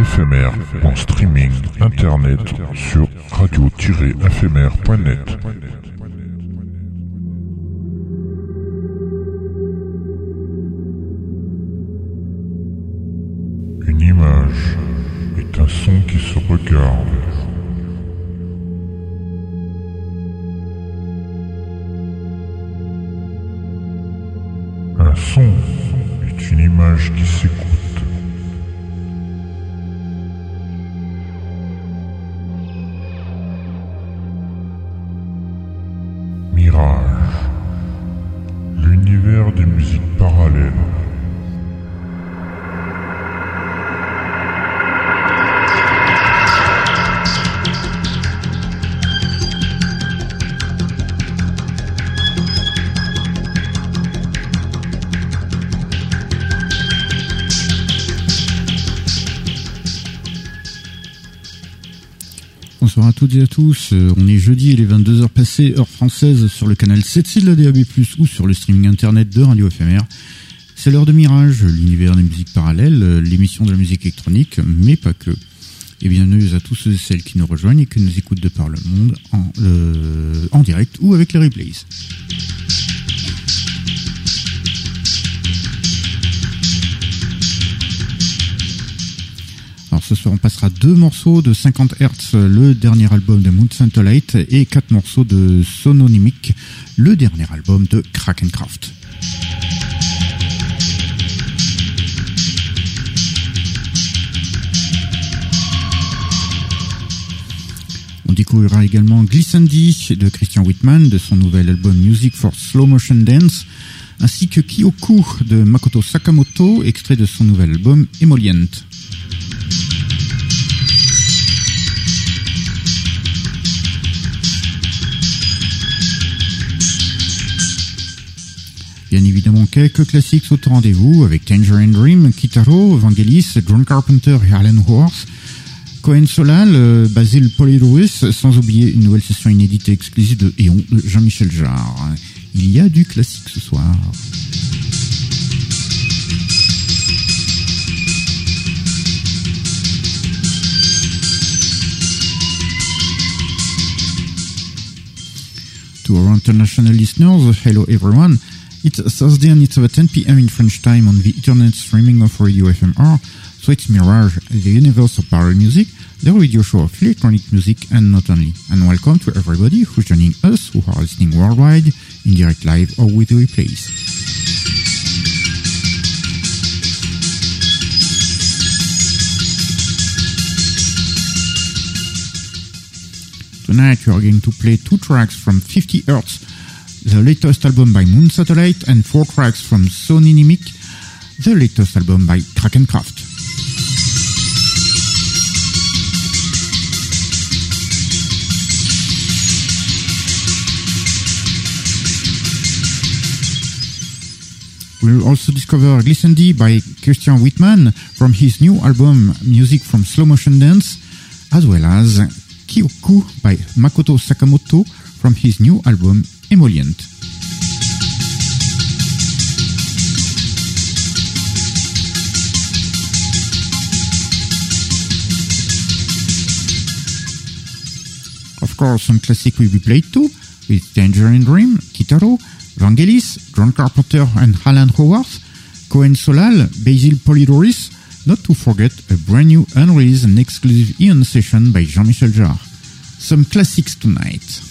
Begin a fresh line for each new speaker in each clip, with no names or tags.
éphémère en streaming internet sur radio-éphémère.net. Une image est un son qui se regarde. Un son est une image qui s'écoute.
Toutes et à tous. Euh, On est jeudi, il est 22h passées, heure française, sur le canal 7C de la DAB+, ou sur le streaming internet de Radio FMR. C'est l'heure de Mirage, l'univers des musiques parallèles, euh, l'émission de la musique électronique, mais pas que. Et bienvenue à tous ceux et celles qui nous rejoignent et qui nous écoutent de par le monde en, euh, en direct ou avec les replays. Ce soir, on passera deux morceaux de 50 Hz, le dernier album de Moon Light, et quatre morceaux de Sononymic, le dernier album de Krakencraft. On découvrira également Glissandi de Christian Whitman de son nouvel album Music for Slow Motion Dance, ainsi que Kyoku de Makoto Sakamoto, extrait de son nouvel album Emollient. Bien évidemment, quelques classiques sont au rendez-vous avec Tangerine Dream, Kitaro, Vangelis, John Carpenter et Alan Horse, Cohen Solal, euh, Basil Polylouis, sans oublier une nouvelle session inédite et exclusive de Eon de Jean-Michel Jarre. Il y a du classique ce soir. To our international listeners, hello everyone. It's Thursday and it's about 10 p.m. in French time on the internet streaming of Radio FMR. So it's Mirage, the universe of power music, the radio show of electronic music and not only. And welcome to everybody who's joining us who are listening worldwide, in direct live or with replays. Tonight we are going to play two tracks from 50 Hertz, the latest album by Moon Satellite, and four tracks from Sony Nimic, the latest album by Krakencraft. We'll also discover Glissandi by Christian Whitman from his new album Music from Slow Motion Dance, as well as Kyoku by Makoto Sakamoto from his new album Emollient. Of course, some classic be played too, with Tangerine Dream, Kitaro, Vangelis, John Carpenter and Alan Howarth, Cohen Solal, Basil Polidoris, not to forget a brand new unreleased and exclusive Eon session by Jean-Michel Jarre. Some classics tonight.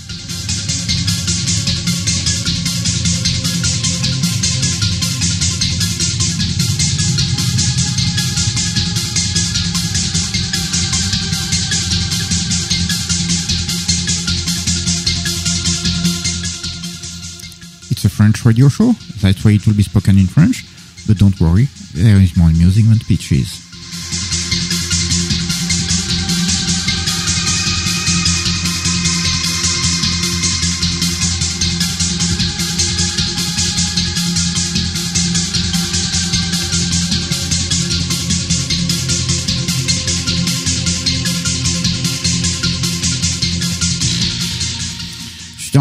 It's a French radio show, that's why it will be spoken in French, but don't worry, there is more music than speeches.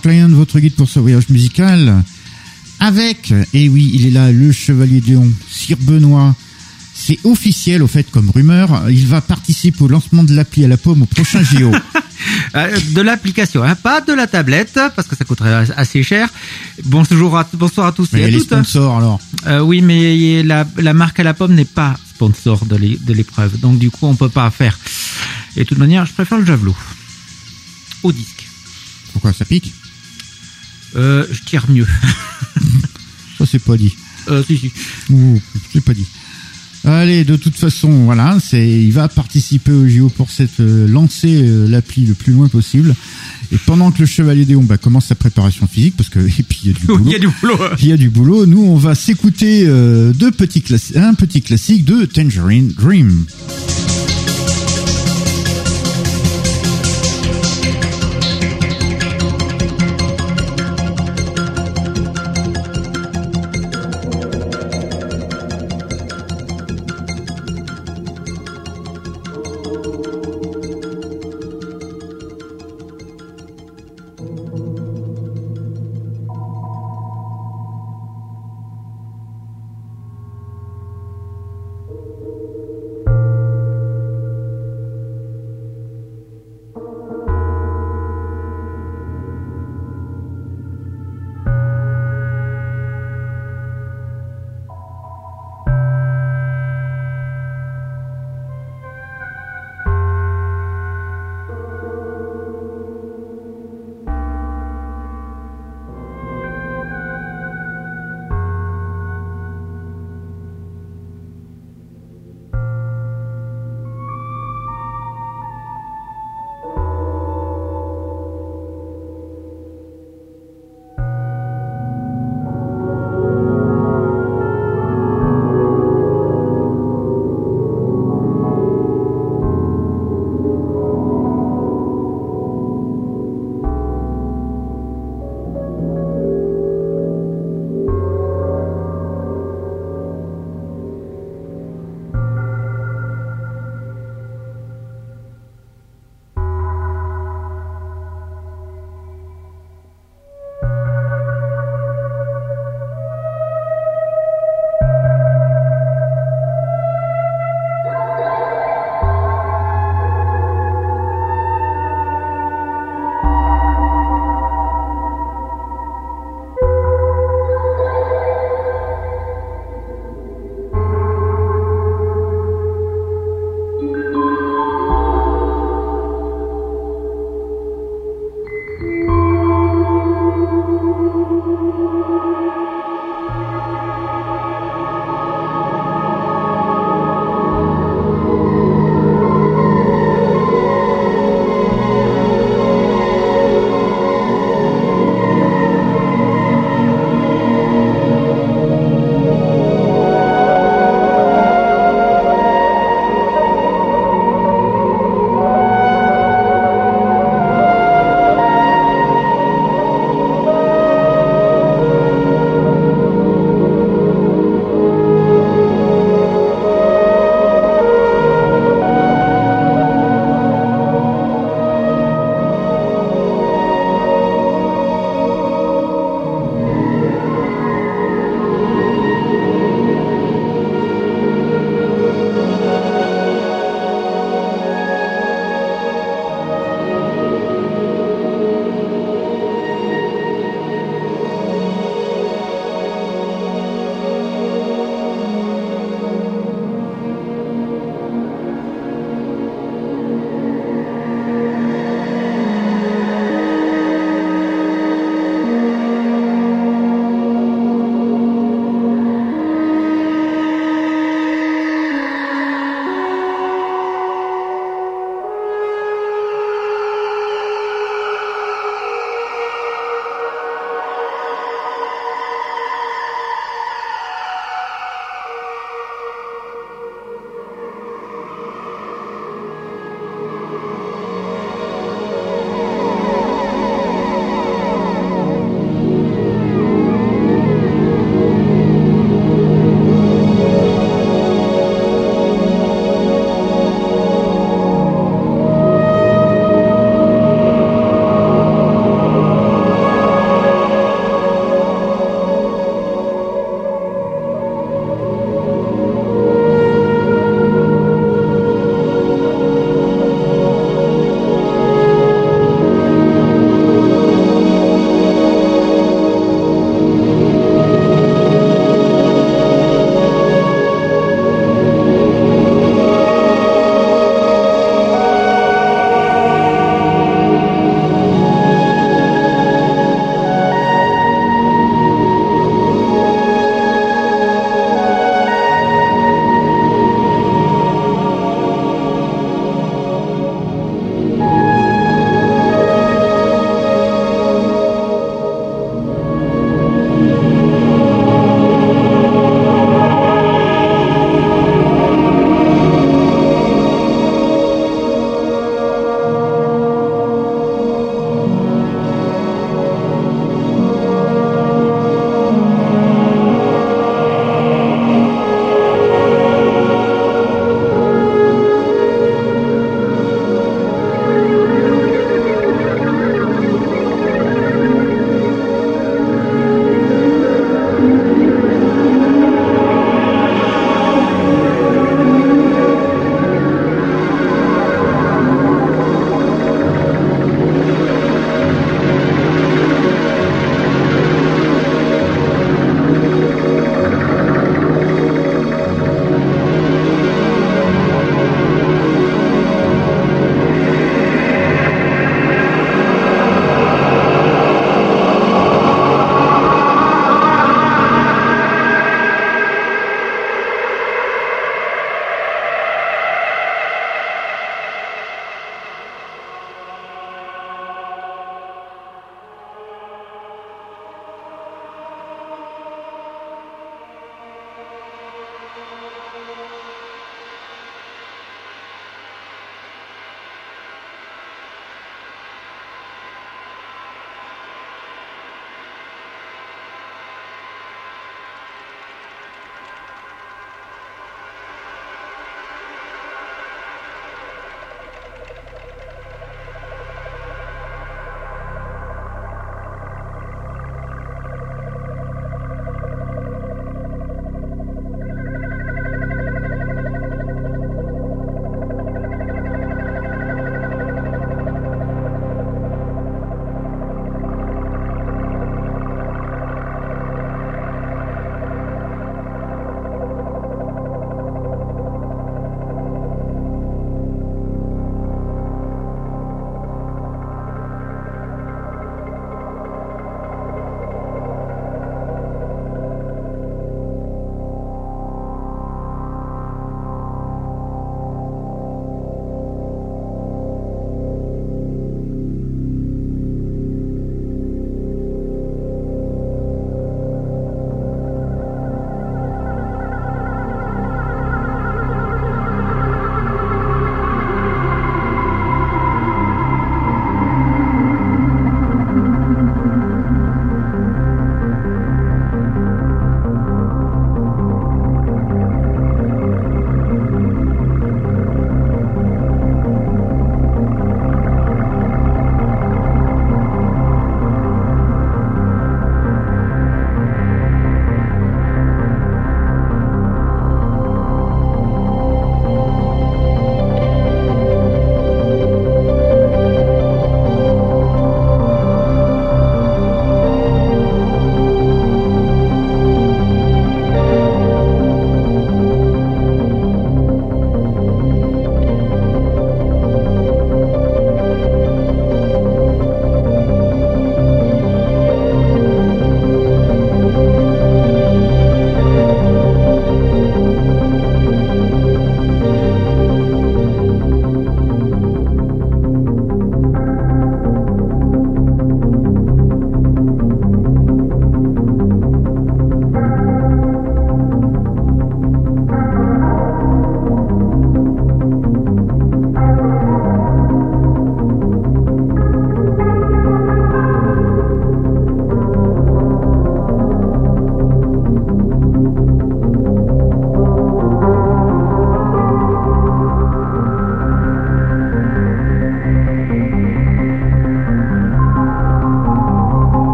Star Client, votre guide pour ce voyage musical, avec, et oui, il est là, le chevalier de Léon, Sir Benoît, c'est officiel au fait comme rumeur. Il va participer au lancement de l'appli à la pomme au prochain JO.
Euh, de l'application, hein, pas de la tablette, parce que ça coûterait assez cher. Bonjour à, bonsoir à tous
Mais
et à
les
toutes. hein.
sponsors alors.
Euh, oui, mais la, la marque à la pomme n'est pas sponsor de l'é- de l'épreuve, donc du coup on peut pas faire. Et de toute manière, je préfère le javelot au disque.
Pourquoi ça pique?
Euh, je tire mieux.
Ça c'est pas dit.
Euh, si, si.
Ouh, c'est pas dit. Allez, de toute façon, voilà, c'est, il va participer au JO pour cette euh, lancer euh, l'appli le plus loin possible. Et pendant que le chevalier Déon bah, commence sa préparation physique, parce que et puis il y a du boulot.
Il y a du boulot.
Il y a du boulot. Nous, on va s'écouter euh, deux petits un petit classique de Tangerine Dream.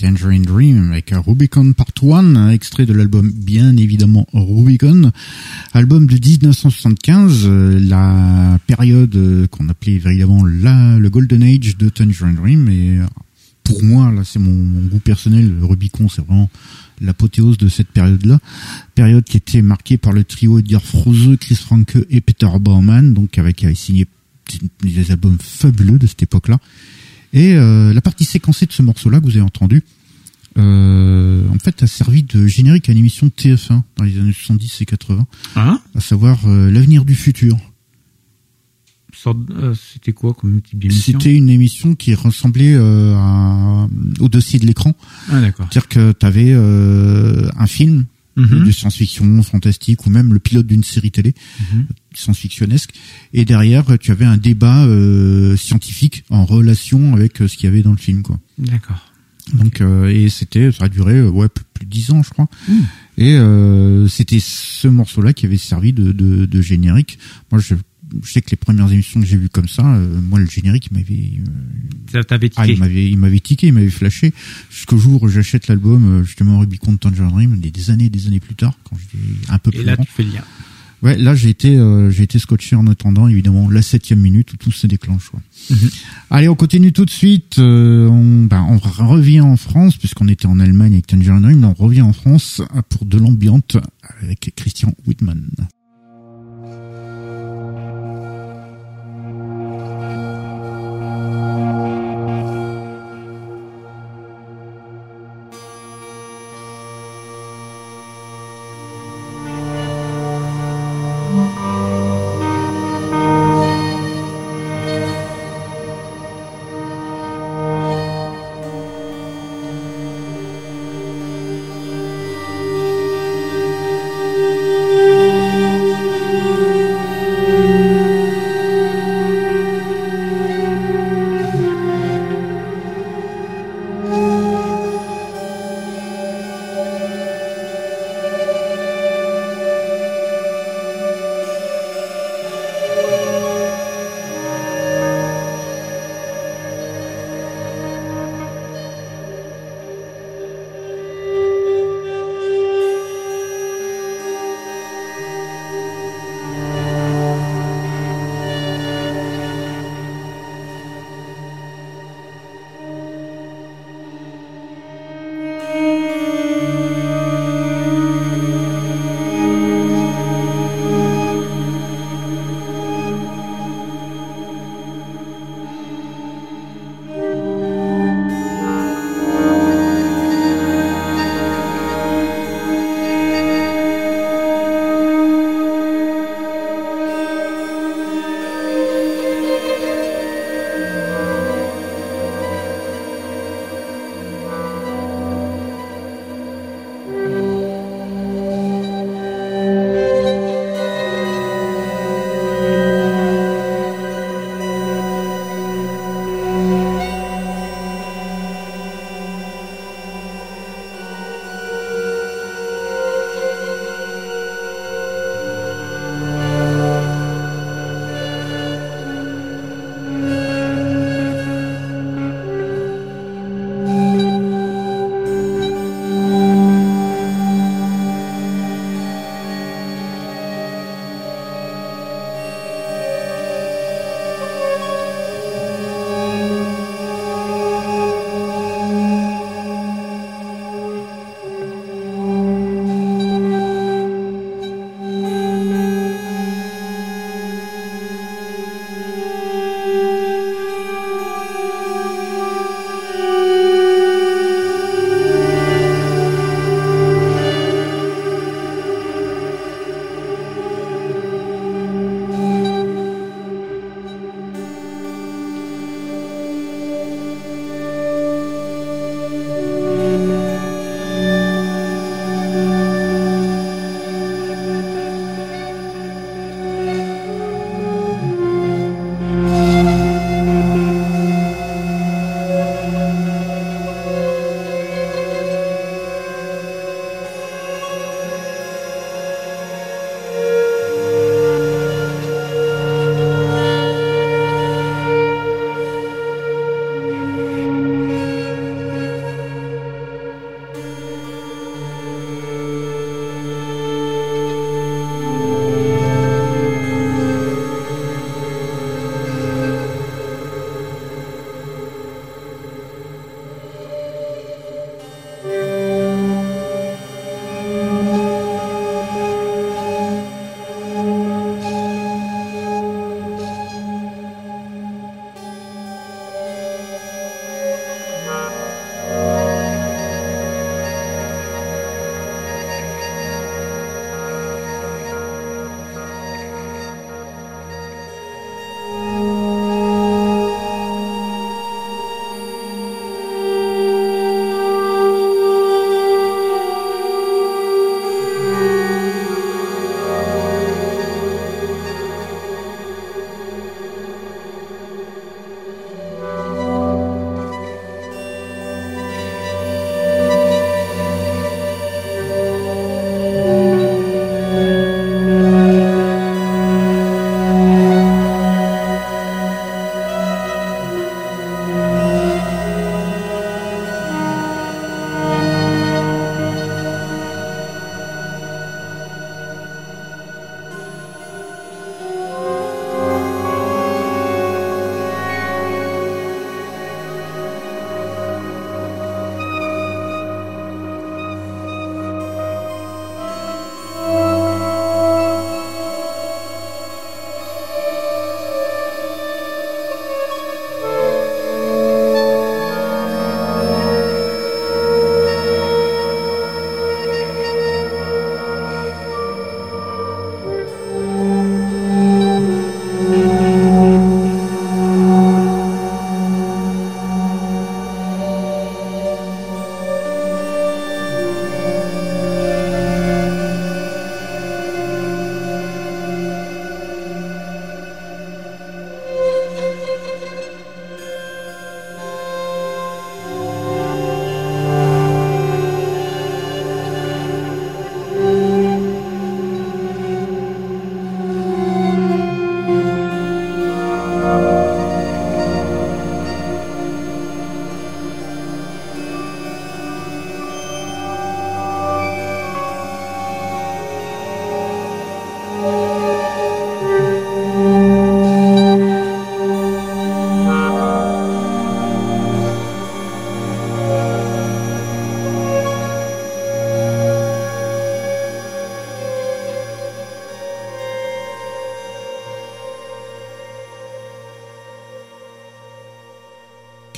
Tangerine Dream avec Rubicon Part 1, extrait de l'album bien évidemment Rubicon, album de 1975, euh, la période euh, qu'on appelait évidemment la, le Golden Age de Tangerine Dream. Et euh, pour moi là c'est mon, mon goût personnel, Rubicon c'est vraiment l'apothéose de cette période-là, période qui était marquée par le trio Edgar Froese, Chris Franke et Peter Baumann, donc avec qui avait signé des albums fabuleux de cette époque-là. Et euh, la partie séquencée de ce morceau-là que vous avez entendu, euh, en fait, a servi de générique à une émission de TF1 dans les années 70 et 80,
Hein
à savoir euh, l'avenir du futur.
Euh, C'était quoi comme type d'émission?
C'était une émission qui ressemblait euh, à- au dossier de l'écran,
Ah d'accord.
c'est-à-dire que tu avais un film
Mhm.
de science-fiction, fantastique, ou même le pilote d'une série télé
Mhm.
Science-fictionnesque. Et derrière, tu avais un débat euh, scientifique en relation avec euh, ce qu'il y avait dans le film, quoi.
D'accord.
Donc, euh, et c'était, ça a duré euh, ouais plus, de dix ans, je crois.
Mm.
Et euh, c'était ce morceau-là qui avait servi de, de, de générique. Moi, je, je sais que les premières émissions que j'ai vues comme ça, euh, moi, le générique il m'avait, euh,
Ça t'avait
ah,
tiqué.
il m'avait, il m'avait tiqué, il m'avait flashé. Jusqu'au jour où j'achète l'album, justement Rubicon de Tangerine des, des années, des années plus tard, quand j'étais un peu
Et
plus
là,
grand.
tu fais le lien.
Ouais, là j'ai été euh, j'ai été scotché en attendant évidemment la septième minute où tout se déclenche.
Mhm.
Allez, on continue tout de suite. euh, on, ben, on revient en France puisqu'on était en Allemagne avec Tangerine Dream, mais on revient en France pour de l'ambiante avec Christian Whitman.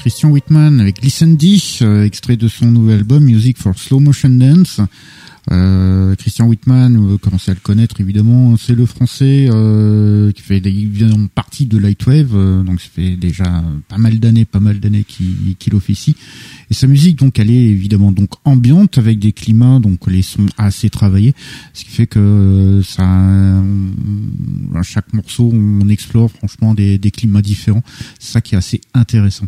Christian Whitman avec Listen D, extrait de son nouvel album Music for Slow Motion Dance. Euh, Christian Whitman, vous commencez à le connaître évidemment, c'est le français euh, qui fait évidemment partie de Lightwave, euh, donc ça fait déjà pas mal d'années, pas mal d'années qu'il qu officie. Et sa musique, donc, elle est évidemment donc ambiante avec des climats, donc les sons assez travaillés, ce qui fait que ça, à chaque morceau, on explore franchement des, des climats différents. C'est ça qui est assez intéressant.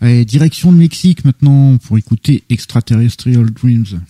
Allez, direction le Mexique maintenant pour écouter Extraterrestrial Dreams.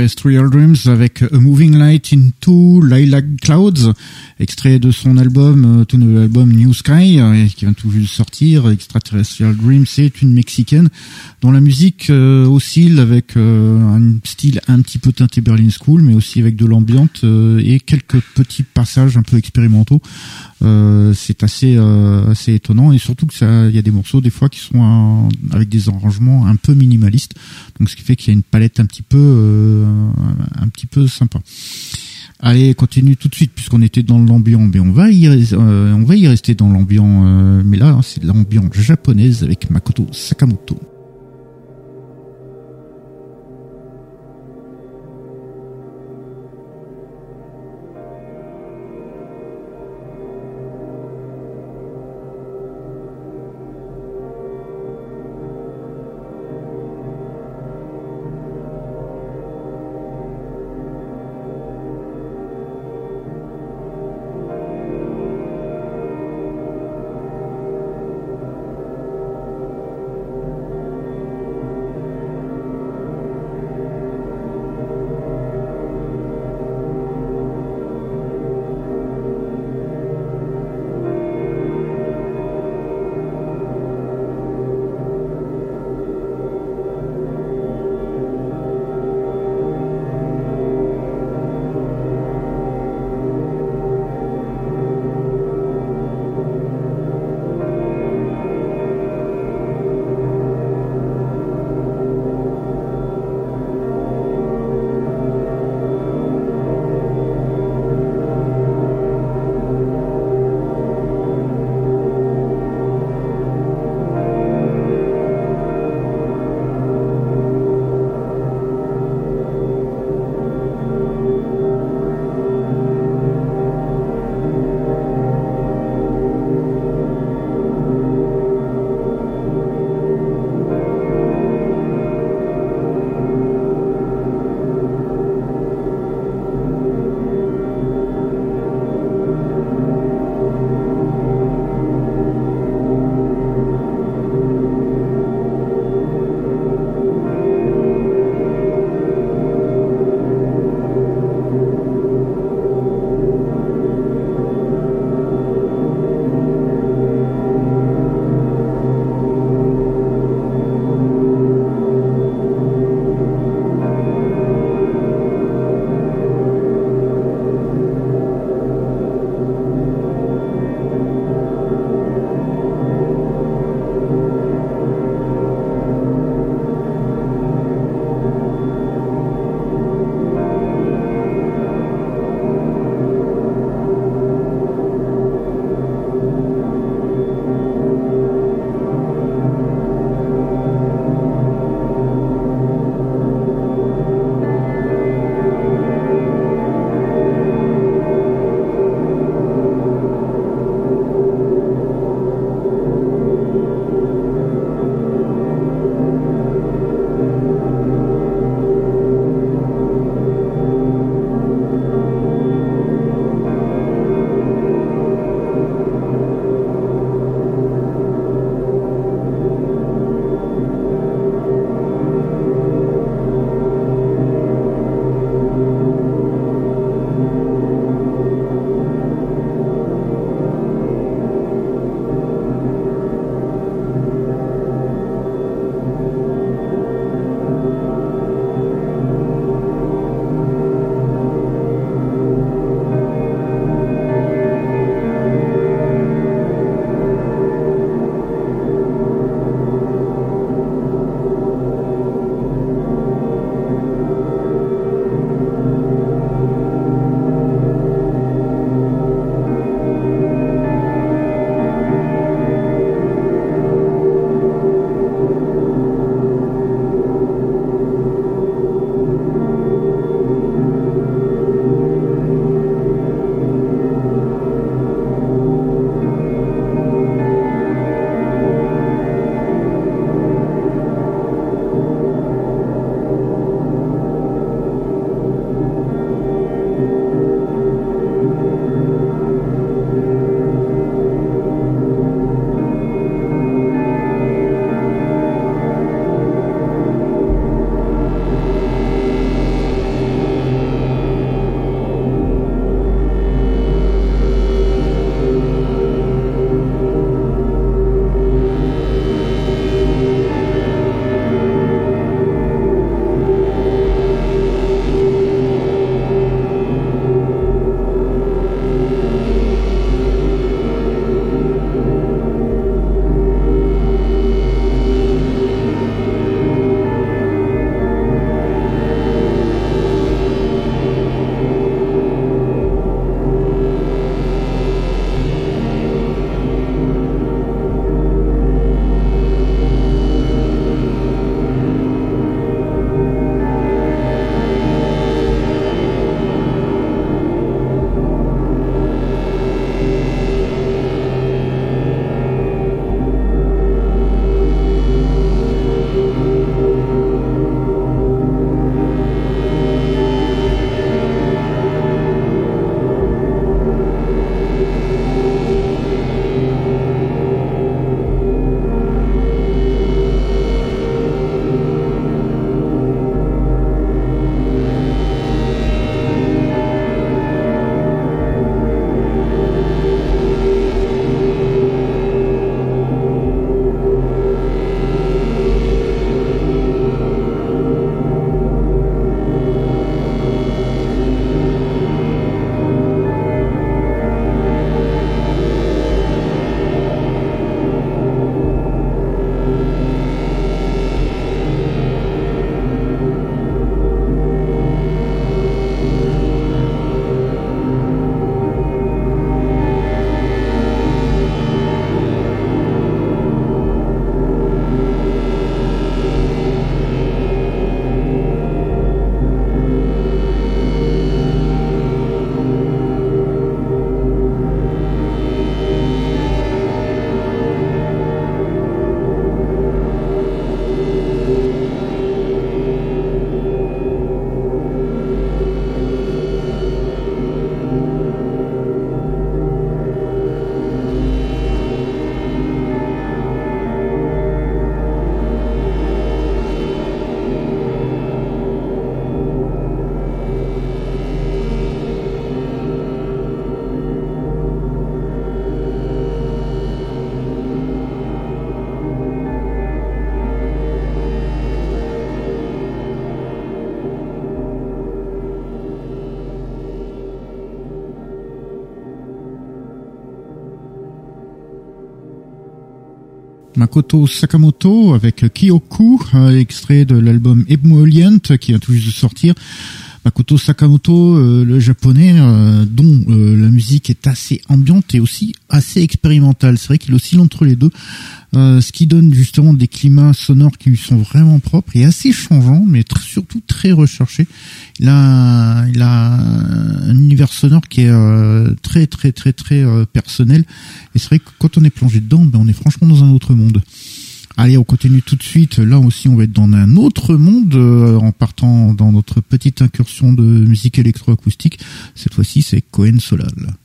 Terrestrial Dreams avec A Moving Light into Lilac Clouds, extrait de son album, euh, tout nouvel album New Sky, euh, qui vient tout juste sortir. Extraterrestrial Dreams, c'est une mexicaine dont la musique euh, oscille avec un style un petit peu teinté Berlin School, mais aussi avec de l'ambiance et quelques petits passages un peu expérimentaux. c'est assez assez étonnant et surtout que ça, il y a des morceaux des fois qui sont avec des arrangements un peu minimalistes, donc ce qui fait qu'il y a une palette un petit peu un petit peu sympa. Allez, continue tout de suite puisqu'on était dans l'ambiance, mais on va y, euh, on va y rester dans l'ambiance, euh, mais là hein, c'est l'ambiance japonaise avec Makoto Sakamoto. Makoto Sakamoto avec Kyoku, extrait de l'album Emollient qui vient tout juste de sortir. Sakamoto, euh, le japonais, euh, dont euh, la musique est assez ambiante et aussi assez expérimentale. C'est vrai qu'il oscille entre les deux, ce qui donne justement des climats sonores qui lui sont vraiment propres et assez changeants, mais surtout très recherchés. Il a, il a un univers sonore qui est très très très très personnel. Et c'est vrai que quand on est plongé dedans, ben, on est franchement dans un autre monde. Allez, on continue tout de suite. Là aussi, on va être dans un autre monde euh, en partant dans notre petite incursion de musique électroacoustique. Cette fois-ci, c'est Cohen Solal. Solal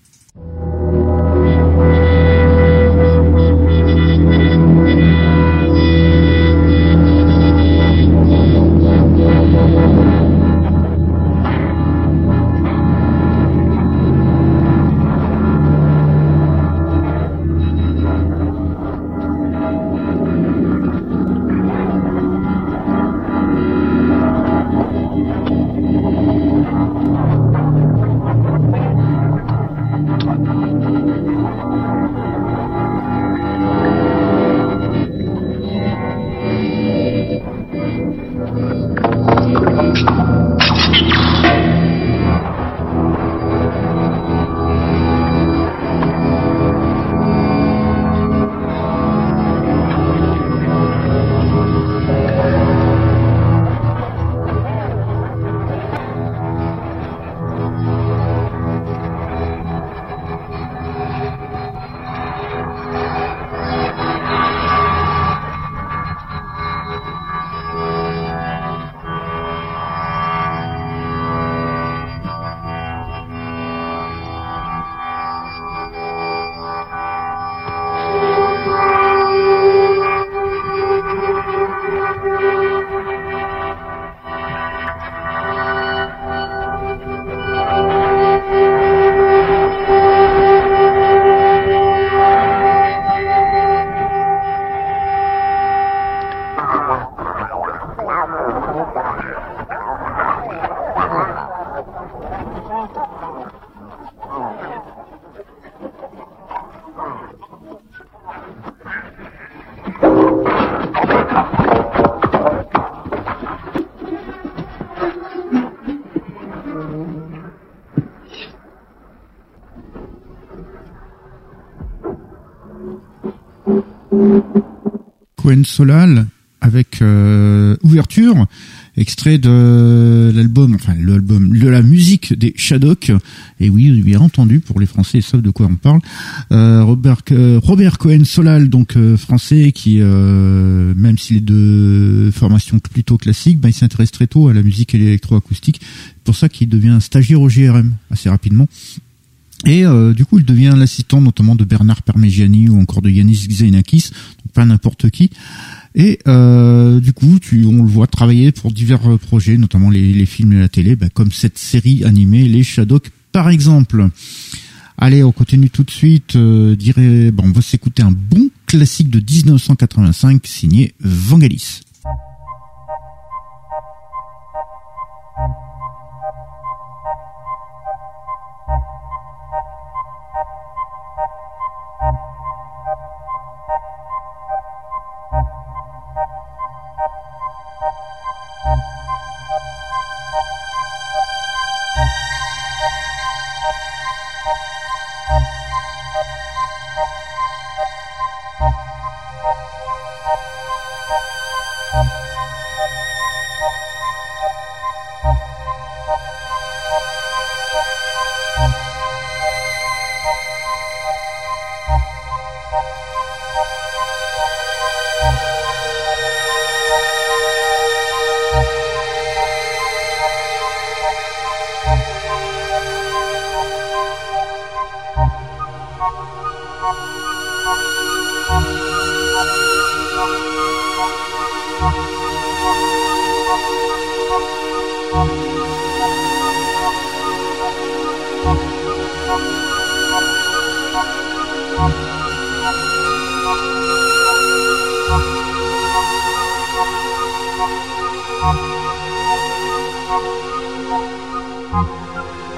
de l'album, enfin l'album, de la musique des Shadok. Et oui, bien entendu, pour les Français, ils savent de quoi on parle. Euh, Robert, euh, Robert Cohen Solal, donc français, qui même s'il est de formation plutôt classique, bah, il s'intéresse très tôt à la musique électroacoustique. C'est pour ça qu'il devient stagiaire au GRM assez rapidement. Et du coup, il devient l'assistant notamment de Bernard Parmigiani ou encore de Yanis Xenakis, pas n'importe qui. Et euh, du coup, tu, on le voit travailler pour divers euh, projets, notamment les, films et la télé, bah, comme cette série animée Les Shadows par exemple. Allez, on continue tout de suite. Euh, dirait, bon, on va s'écouter un bon classique de 1985 signé Vangelis.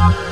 Vangelis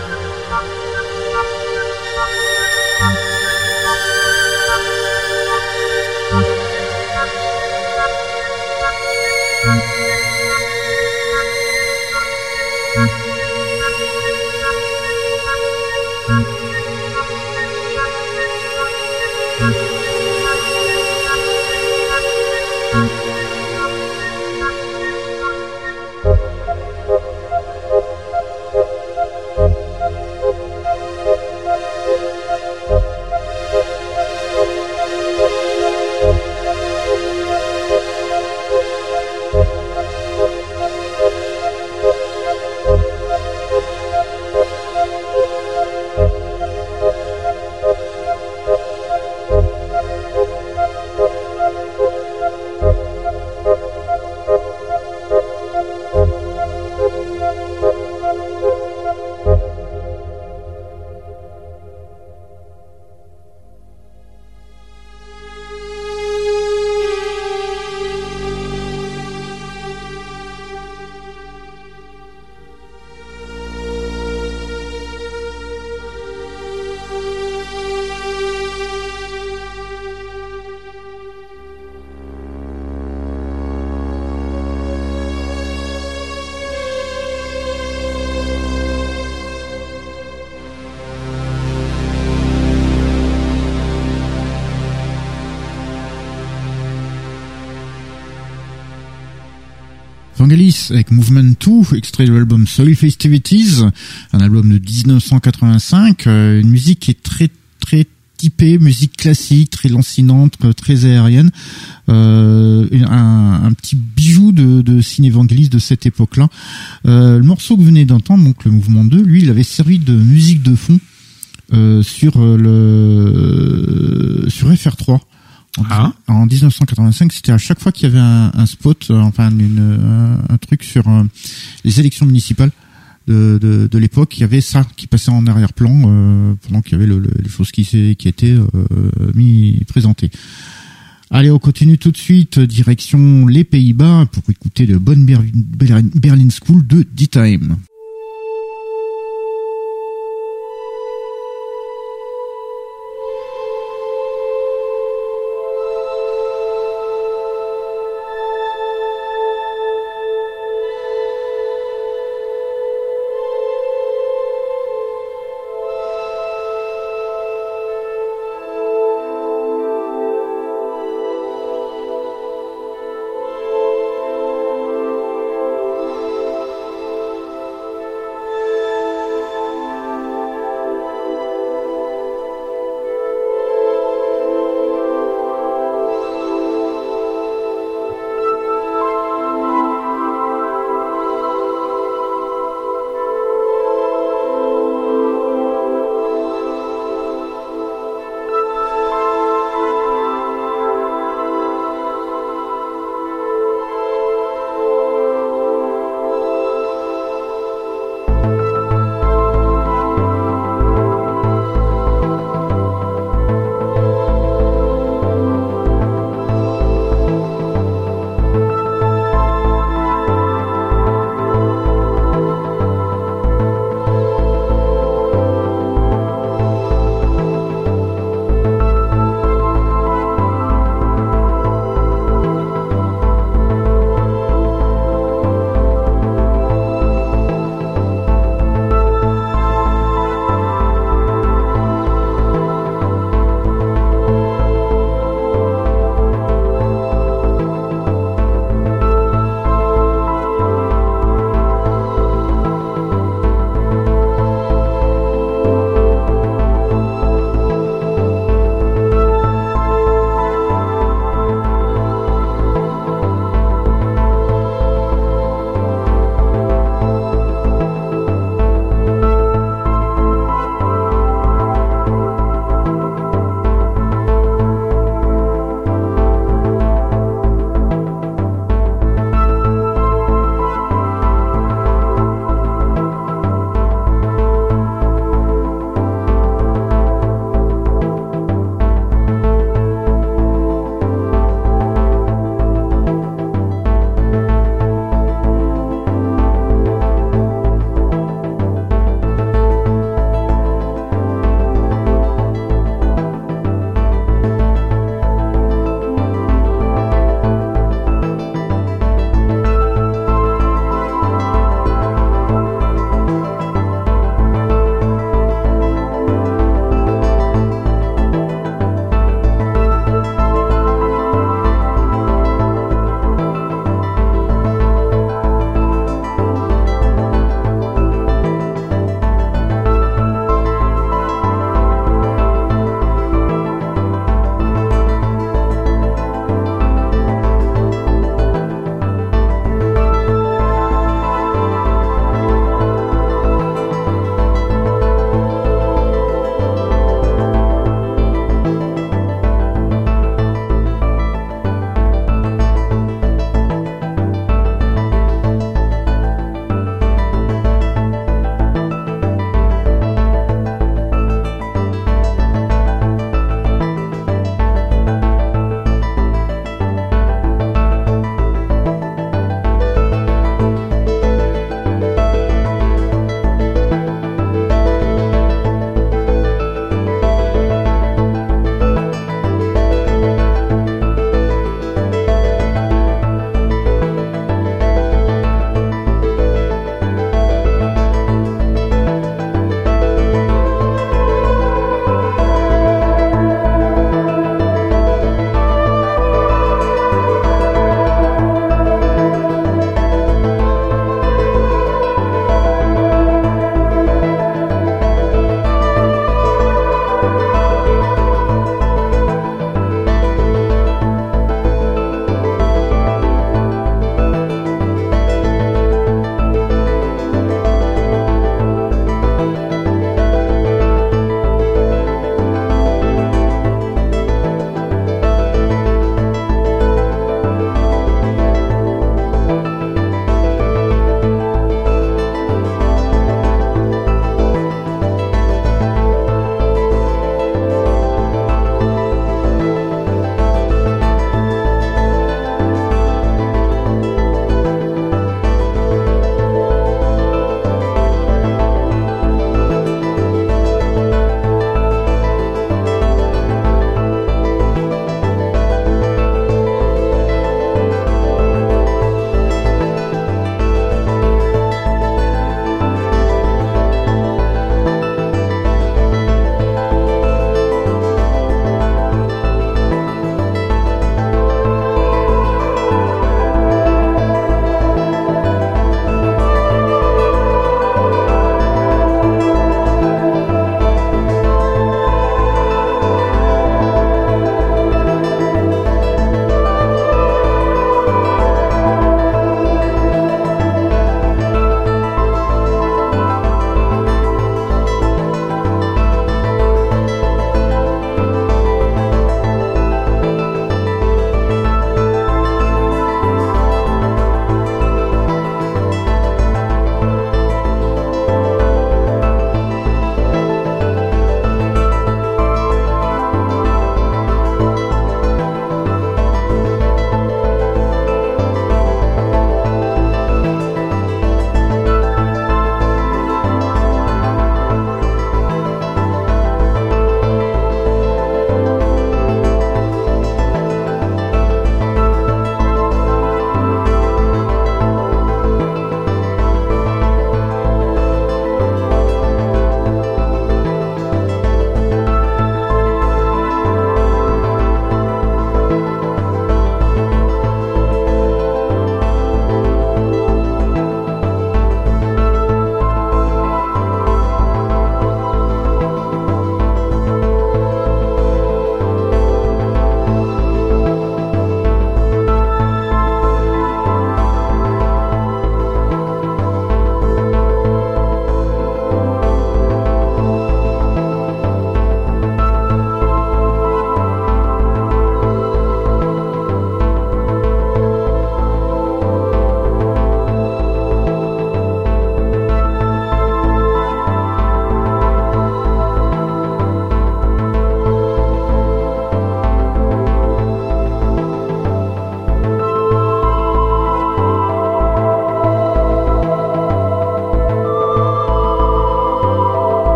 avec Movement 2, extrait de l'album Soul Festivities, un album de 1985, euh, une musique qui est très très typée, musique classique, très lancinante, très aérienne, euh, un, petit bijou de, de ciné Vangelis de cette époque-là. Euh, le morceau que vous venez d'entendre, donc le Mouvement 2, lui, il avait servi de musique de fond euh, sur euh, sur FR3. En,
Ah.
en 1985, c'était à chaque fois qu'il y avait un, un spot, euh, enfin une, un, un truc sur euh, les élections municipales de, de, de l'époque, il y avait ça qui passait en arrière-plan euh, pendant qu'il y avait le, le- les choses qui, qui étaient euh, mis présentées. Allez, on continue tout de suite, direction les Pays-Bas pour écouter le bonne Ber- Ber- Berlin School de D-Time.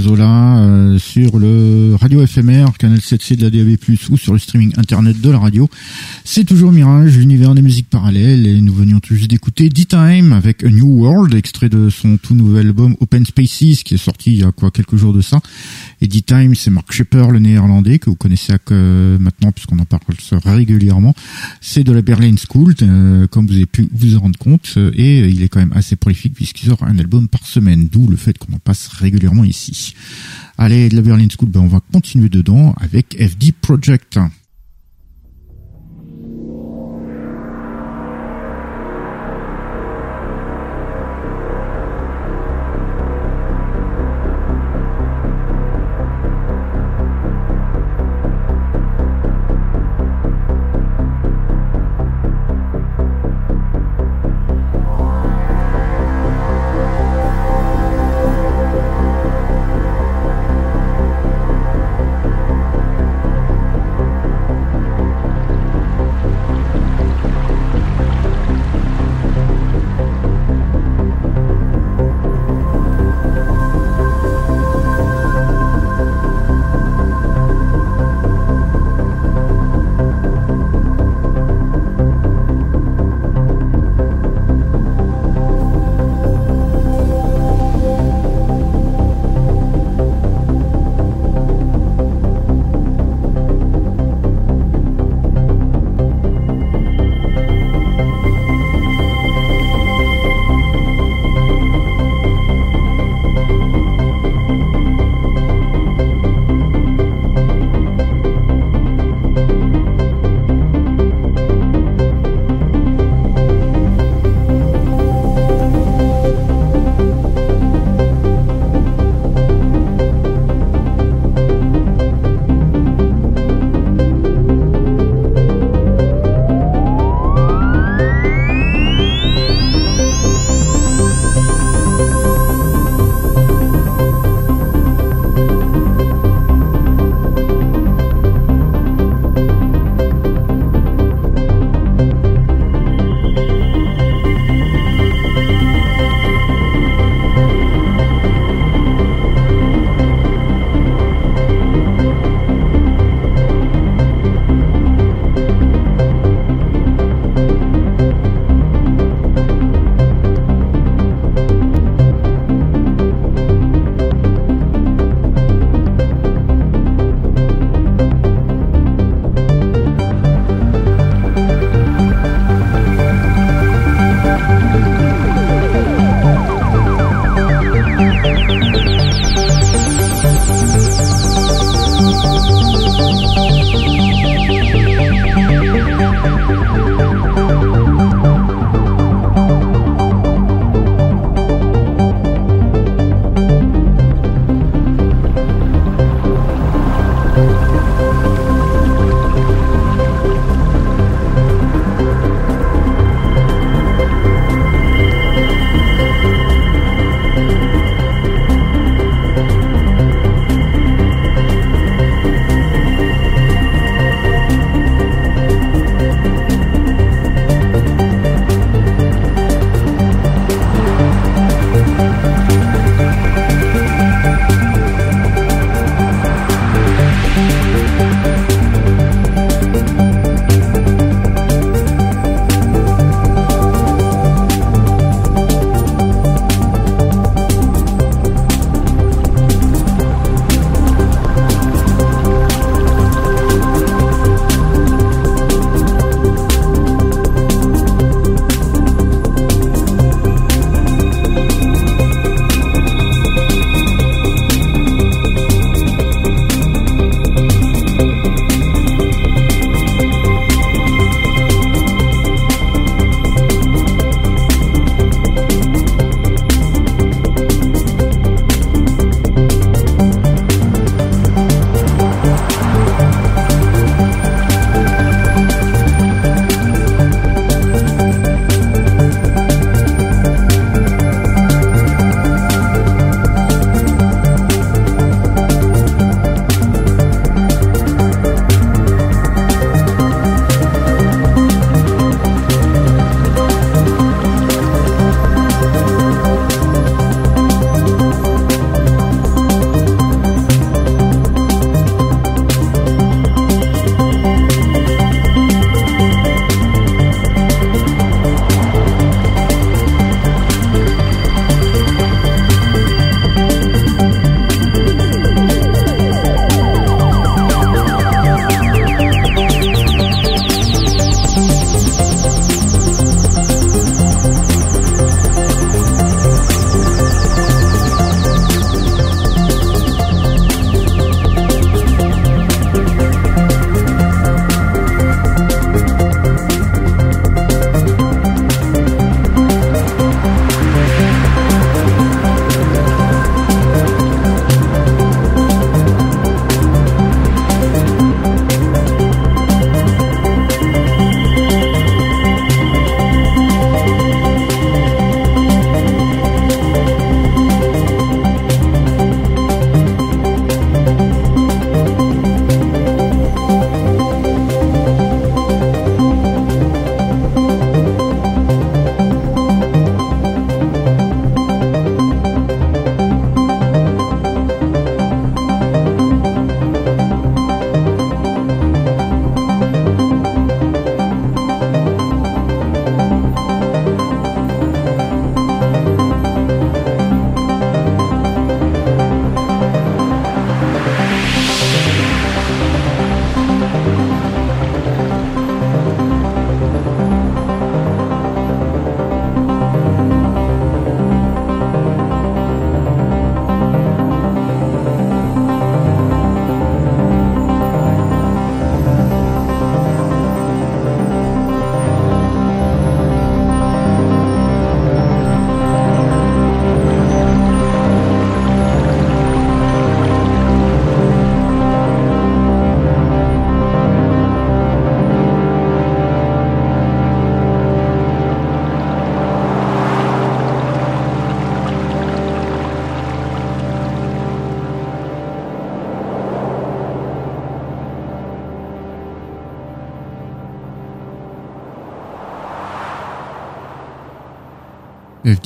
Ces euh, sur le radio FMR, canal 7C de la DAB+, ou sur le streaming internet de la radio. C'est toujours Mirage, l'univers des musiques parallèles, et nous venions tout juste d'écouter D-Time avec A New World, extrait de son tout nouvel album Open Spaces, qui est sorti il y a quoi, quelques jours de ça. Et D-Time, c'est Mark Shepper, le néerlandais, que vous connaissez euh, maintenant, puisqu'on en parle régulièrement. C'est de la Berlin School, euh, comme vous avez pu vous en rendre compte, et il est quand même assez prolifique, puisqu'il sort un album par semaine, d'où le fait qu'on en passe régulièrement ici. Allez, de la Berlin School, ben on va continuer dedans avec FD Project.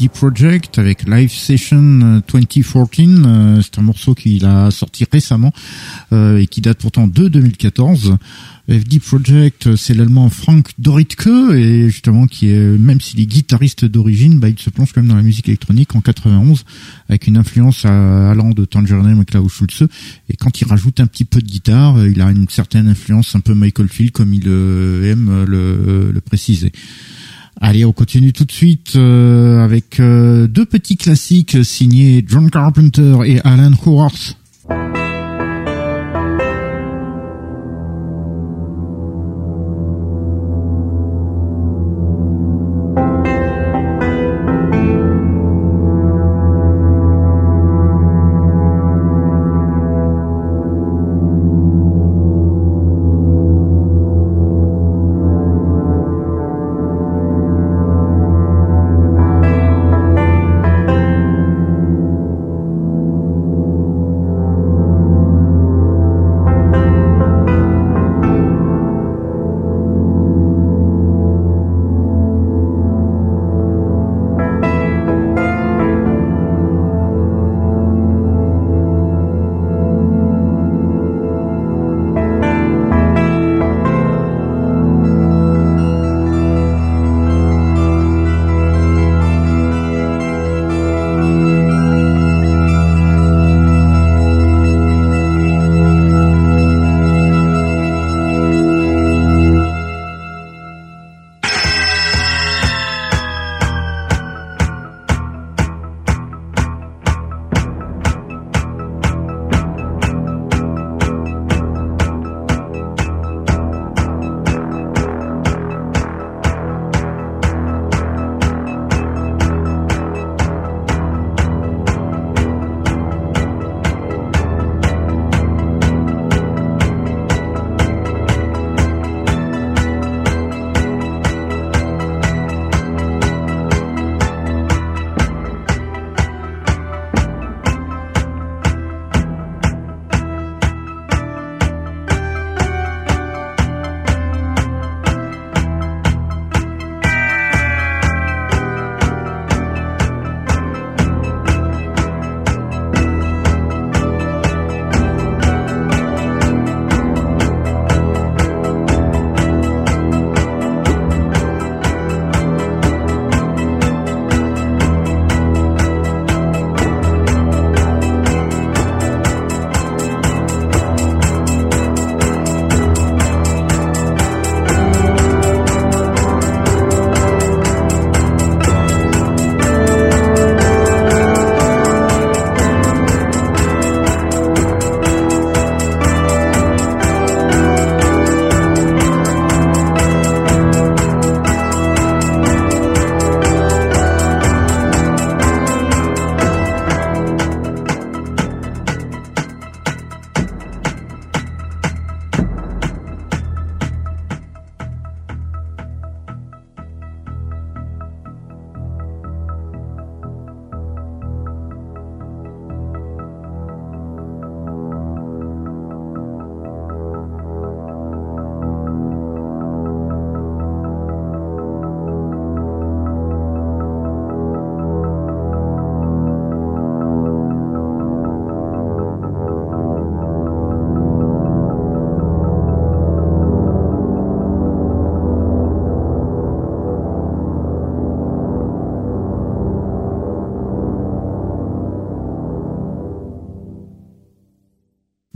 FD Project avec Live Session 2014. C'est un morceau qu'il a sorti récemment et qui date pourtant de 2014. FD Project, c'est l'allemand Frank Doritke et justement qui est même s'il est guitariste d'origine, bah, il se plonge quand même dans la musique électronique en 91 avec une influence allant de Tangerine et Klaus Schulze et quand il rajoute un petit peu de guitare, il a une certaine influence un peu Michael Field comme il euh, aime le préciser. Allez, on continue tout de suite euh, avec euh, deux petits classiques signés John Carpenter et Alan Howarth.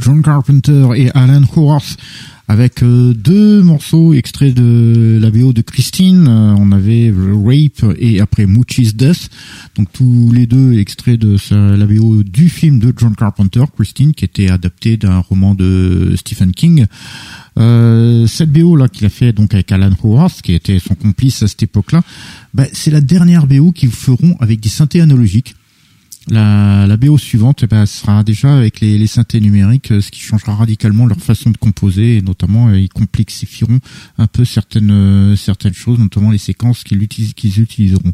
John Carpenter et Alan Howarth avec euh, deux morceaux extraits de la BO de Christine. Euh, on avait Rape et après Moochie's Death. Donc tous les deux extraits de la BO du film de John Carpenter, Christine, qui était adapté d'un roman de Stephen King. Euh, cette BO là qu'il a fait donc avec Alan Howarth, qui était son complice à cette époque-là, bah, c'est la dernière BO qu'ils feront avec des synthés analogiques. La, BO suivante eh ben, sera déjà avec les, les, synthés numériques, euh, ce qui changera radicalement leur façon de composer et notamment euh, ils complexifieront un peu certaines euh, certaines choses, notamment les séquences qu'ils utiliseront.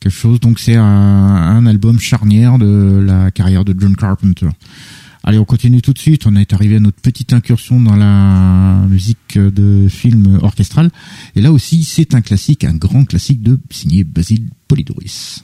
Quelque chose. Donc c'est un, album charnière de la carrière de John Carpenter. Allez, on continue tout de suite. On est arrivé à notre petite incursion dans la musique de film orchestral. Et là aussi, c'est un classique, un grand classique de signé Basile Polidoris.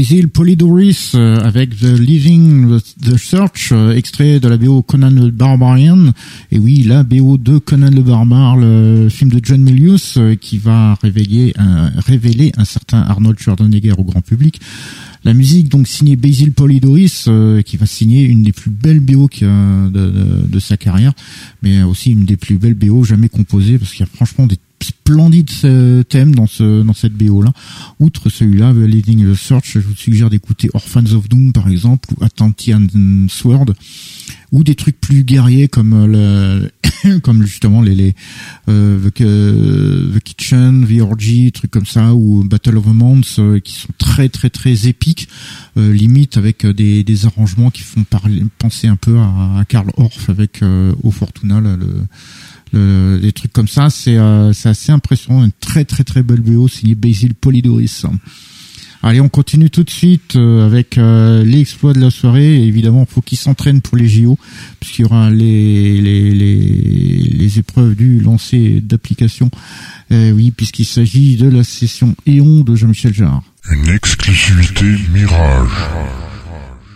Basil Polydoris euh, avec The Living the Search, euh, extrait de la BO Conan le Barbarian. Et oui, la BO de Conan le Barbare, le film de John Milius, euh, qui va révéler un, révéler un certain Arnold Schwarzenegger au grand public. La musique donc signée Basil Polydoris, qui va signer une des plus belles BO de, de, de, sa carrière, mais aussi une des plus belles BO jamais composées, parce qu'il y a franchement des splendide thème dans ce dans cette BO là. Outre celui-là, The Leading the Search, je vous suggère d'écouter Orphans of Doom par exemple ou Atlantean Sword ou des trucs plus guerriers comme euh, le comme justement les, les euh, the, Kitchen, The Orgy, trucs comme ça ou Battle of the Months euh, qui sont très très très épiques, limite avec des, des arrangements qui font parler, penser un peu à, Karl Orff avec Au Fortuna là, le le, les trucs comme ça, c'est euh, assez impressionnant. Une très très très belle BO signée Basil Polydoris. Allez, on continue tout de suite euh, avec euh, l'exploit de la soirée. évidemment, il faut qu'ils s'entraînent pour les JO, puisqu'il y aura les, les, les, les épreuves du lancer d'application. oui, puisqu'il s'agit de la session Éon de Jean-Michel Jarre.
Une exclusivité Mirage.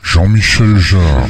Jean-Michel Jarre.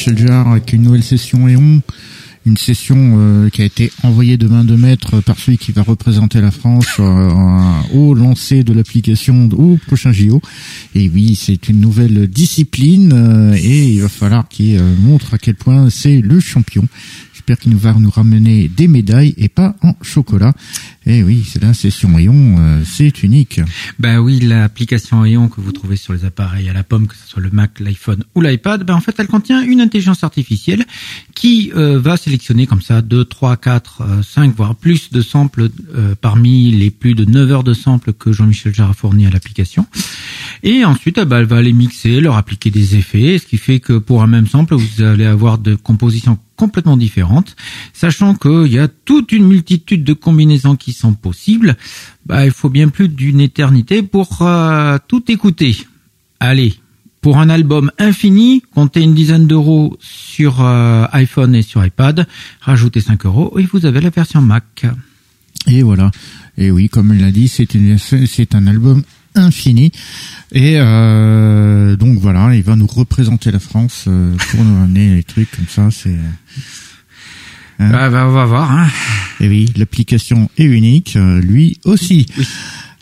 Jean-Michel Jarre avec une nouvelle session Eon une session euh, qui a été envoyée de main de maître par celui qui va représenter la France euh, au lancer de l'application au prochain JO. Et oui, c'est une nouvelle discipline euh, et il va falloir qu'il montre à quel point c'est le champion. J'espère qu'il nous va nous ramener des médailles et pas en chocolat. Et oui, c'est la session Ion, euh, c'est unique.
Ben oui, l'application Ion que vous trouvez sur les appareils à la pomme, que ce soit le Mac, l'iPhone ou l'iPad, ben en fait, elle contient une intelligence artificielle qui euh, va sélectionner comme ça 2, 3, 4, 5, voire plus de samples euh, parmi les plus de 9 heures de samples que Jean-Michel Jarre a fourni à l'application. Et ensuite, ben, elle va les mixer, leur appliquer des effets, ce qui fait que pour un même sample, vous allez avoir de compositions complètement différentes, sachant qu'il y a toute une multitude de combinaisons qui sont possibles. Bah, il faut bien plus d'une éternité pour euh, tout écouter. Allez, pour un album infini, comptez une dizaine d'euros sur euh, iPhone et sur iPad, rajoutez 5 euros et vous avez la version Mac.
Et voilà. Et oui, comme il l'a dit, c'est c'est un album infini. Et euh, donc voilà, il va nous représenter la France euh, pour nous amener les trucs comme ça. C'est
hein. ah, bah, on va voir. Hein.
Et oui, l'application est unique, euh, lui aussi.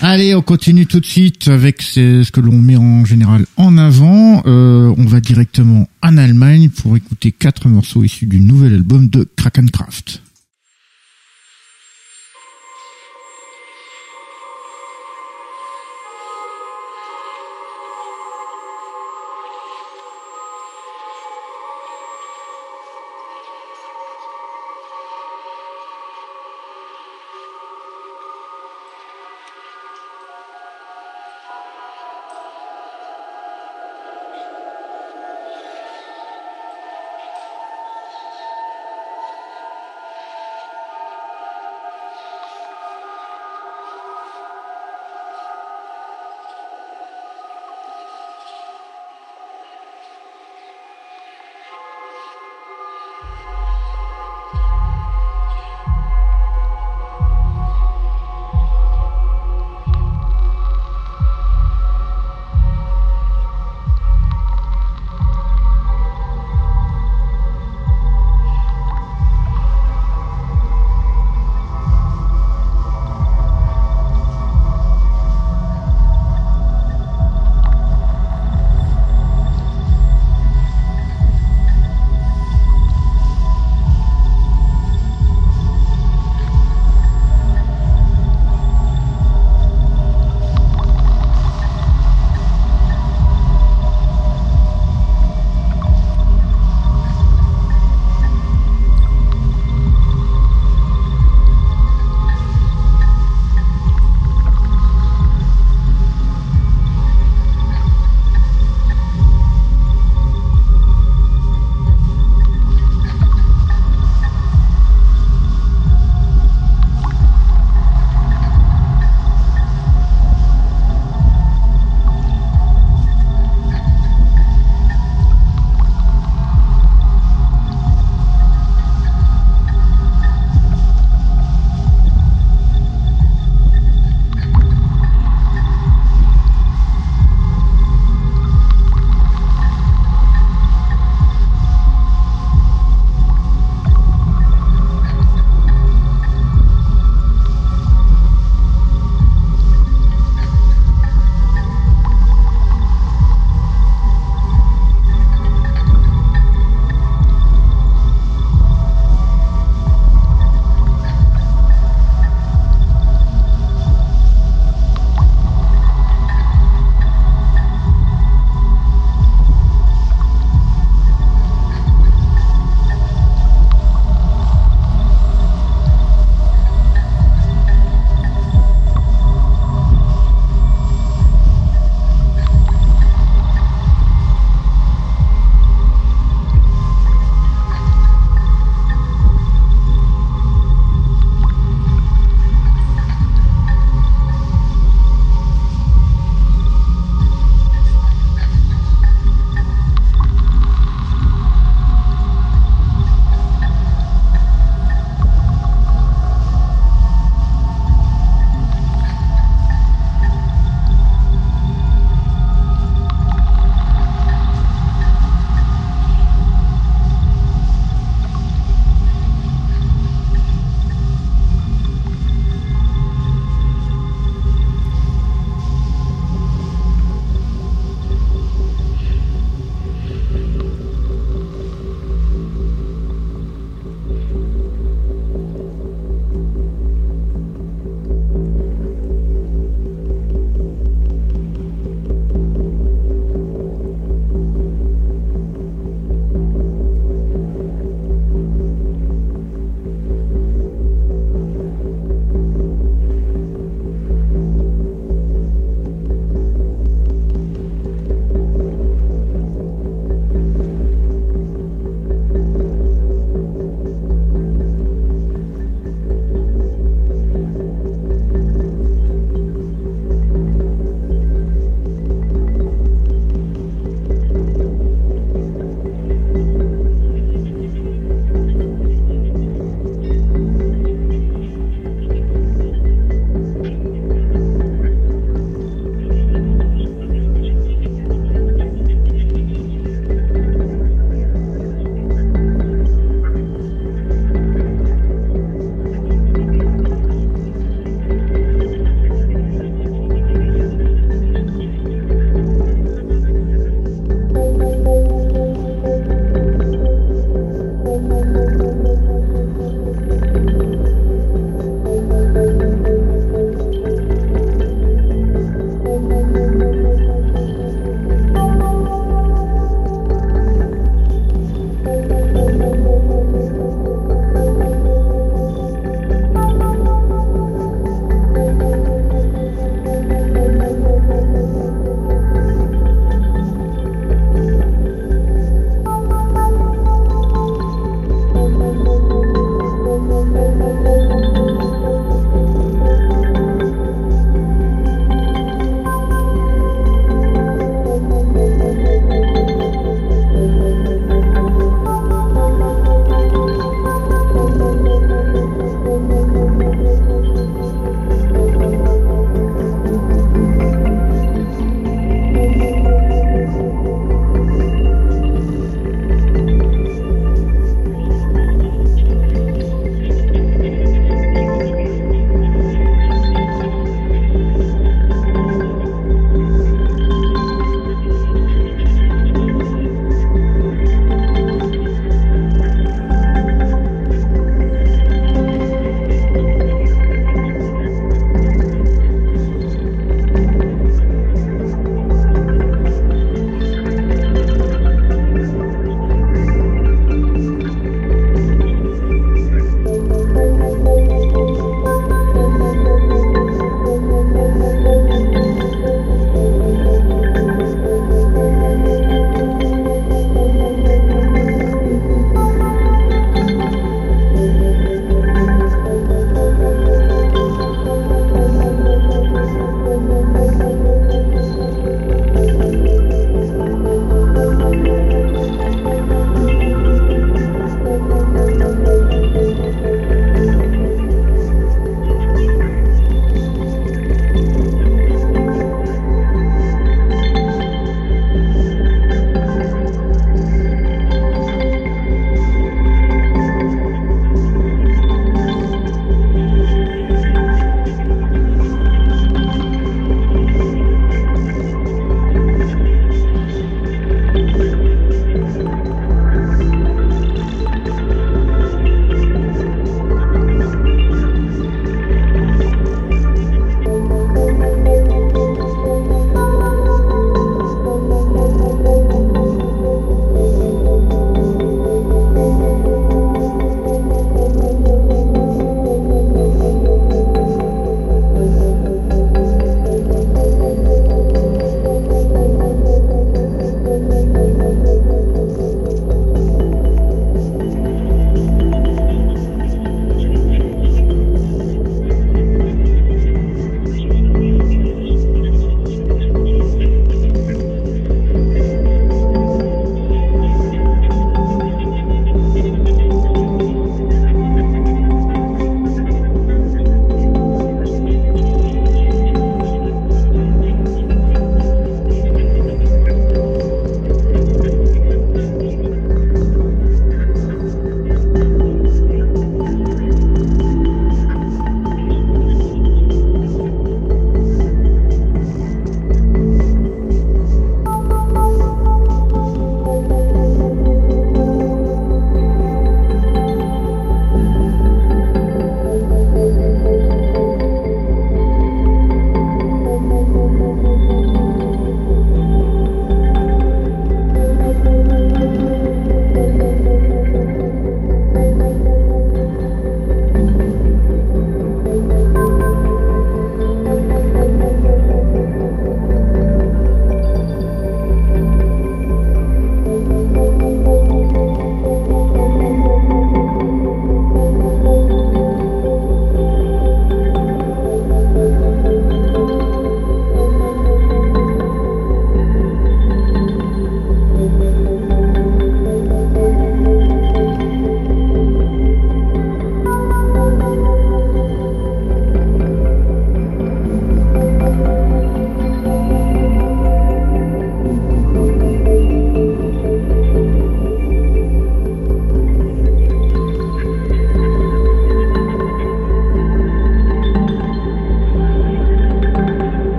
Allez, on continue tout de suite avec ce que l'on met en général en avant. on va directement en Allemagne pour écouter quatre morceaux issus du nouvel album de Krakenkraft.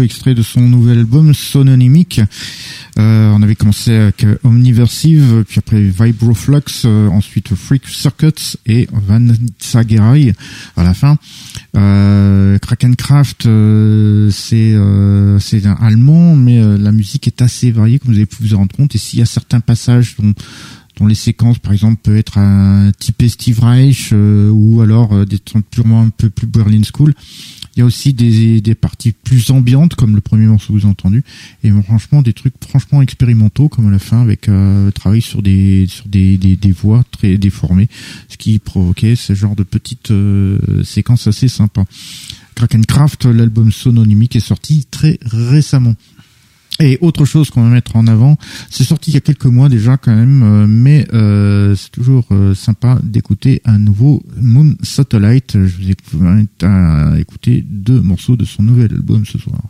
Extrait de son nouvel album Sononymique. Euh, on avait commencé avec Omniversive, puis après Vibroflux, euh, ensuite Freak Circuits et Vanessa Gerai à la fin. Euh, Krakencraft, euh, c'est c'est un allemand, mais la musique est assez variée, comme vous avez pu vous en rendre compte. Et s'il y a certains passages dont dont les séquences, par exemple, peut être un type Steve Reich ou alors des trucs purement un peu plus Berlin School. Il y a aussi des, parties plus ambiantes, comme le premier morceau que vous avez entendu, et franchement des trucs franchement expérimentaux, comme à la fin avec euh, travail sur des sur des, voix très déformées, ce qui provoquait ce genre de petites euh, séquences assez sympas. Krakencraft, l'album sononymique est sorti très récemment. Et autre chose qu'on va mettre en avant, c'est sorti il y a quelques mois déjà quand même, euh, mais euh, c'est toujours euh, sympa d'écouter un nouveau Moon Satellite. Je vous invite à écouter deux morceaux de son nouvel album ce soir.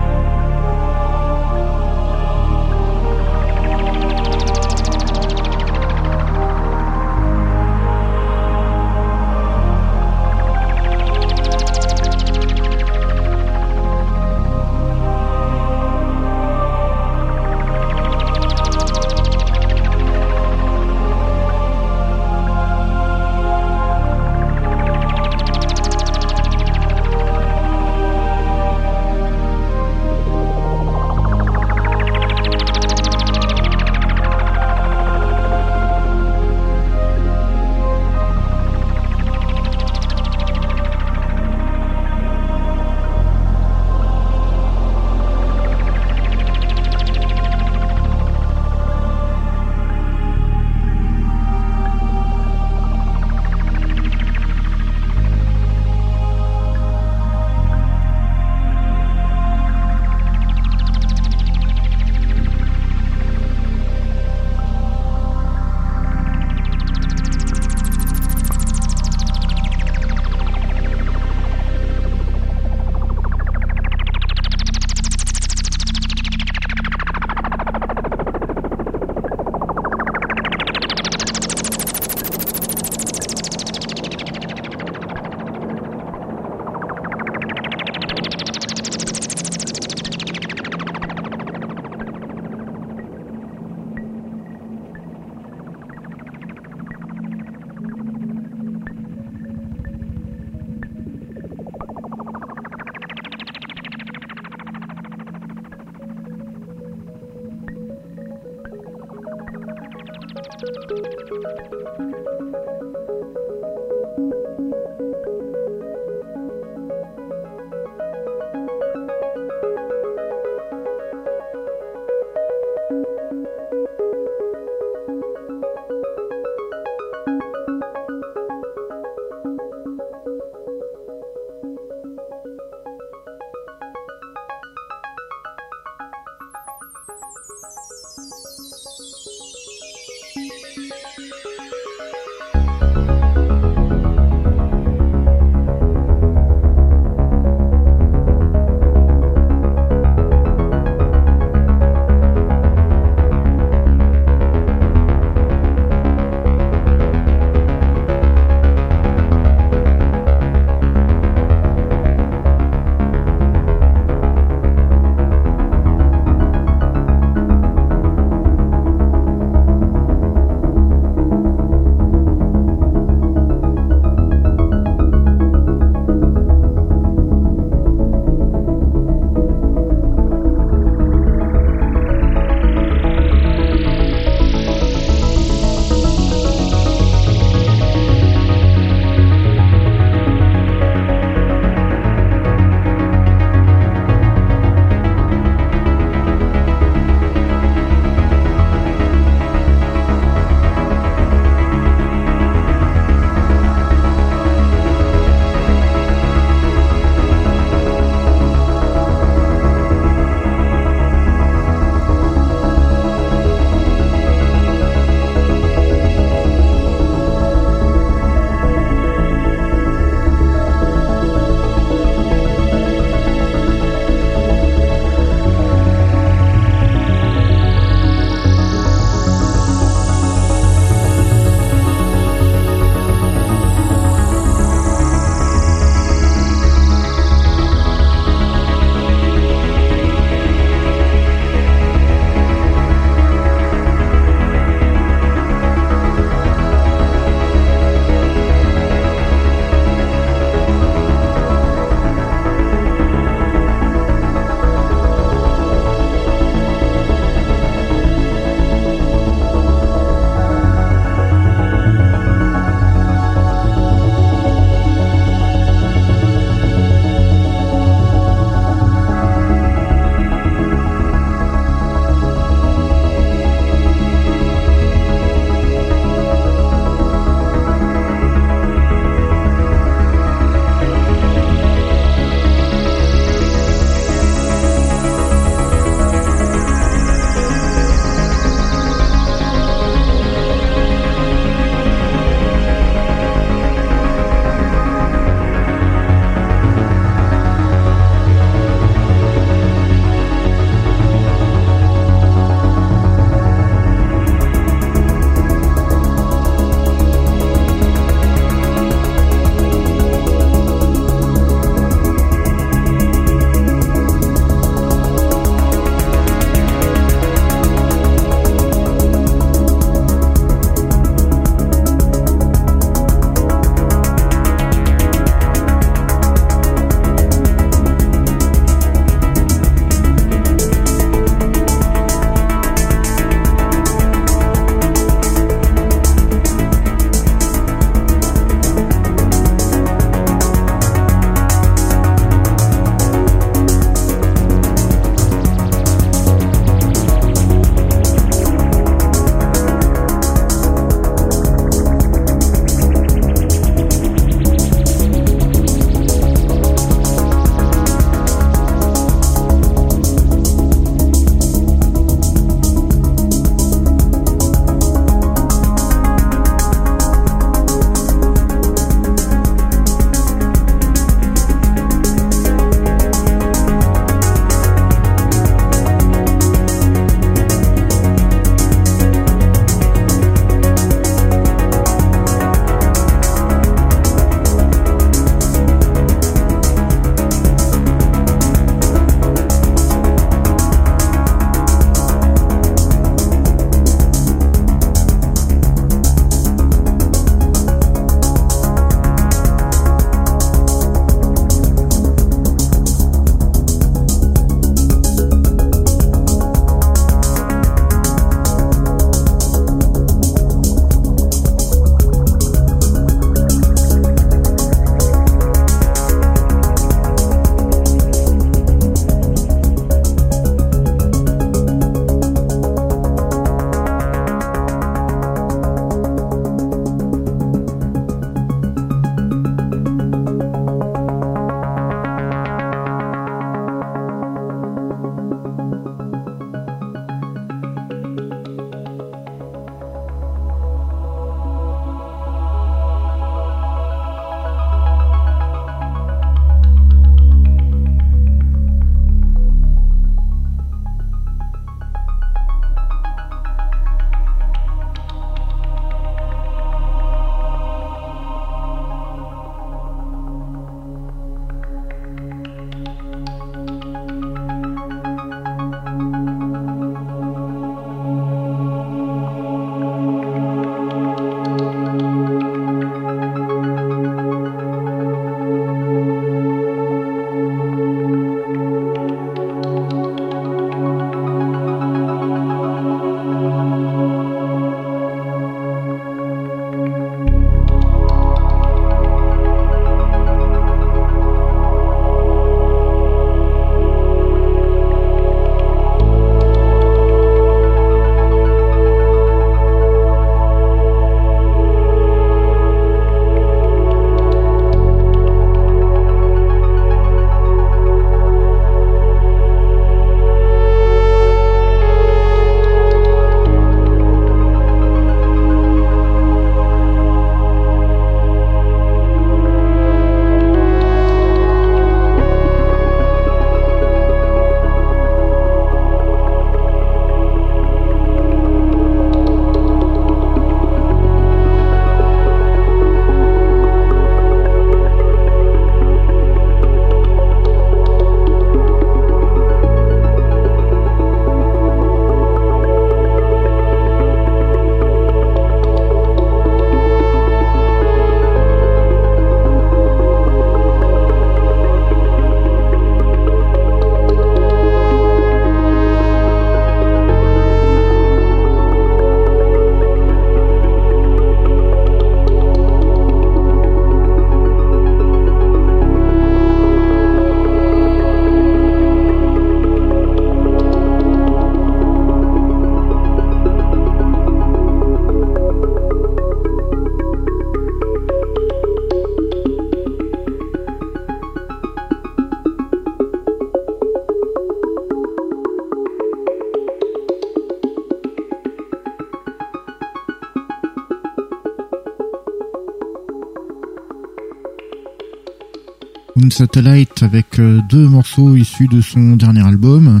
Satellite avec euh, deux morceaux issus de son dernier album.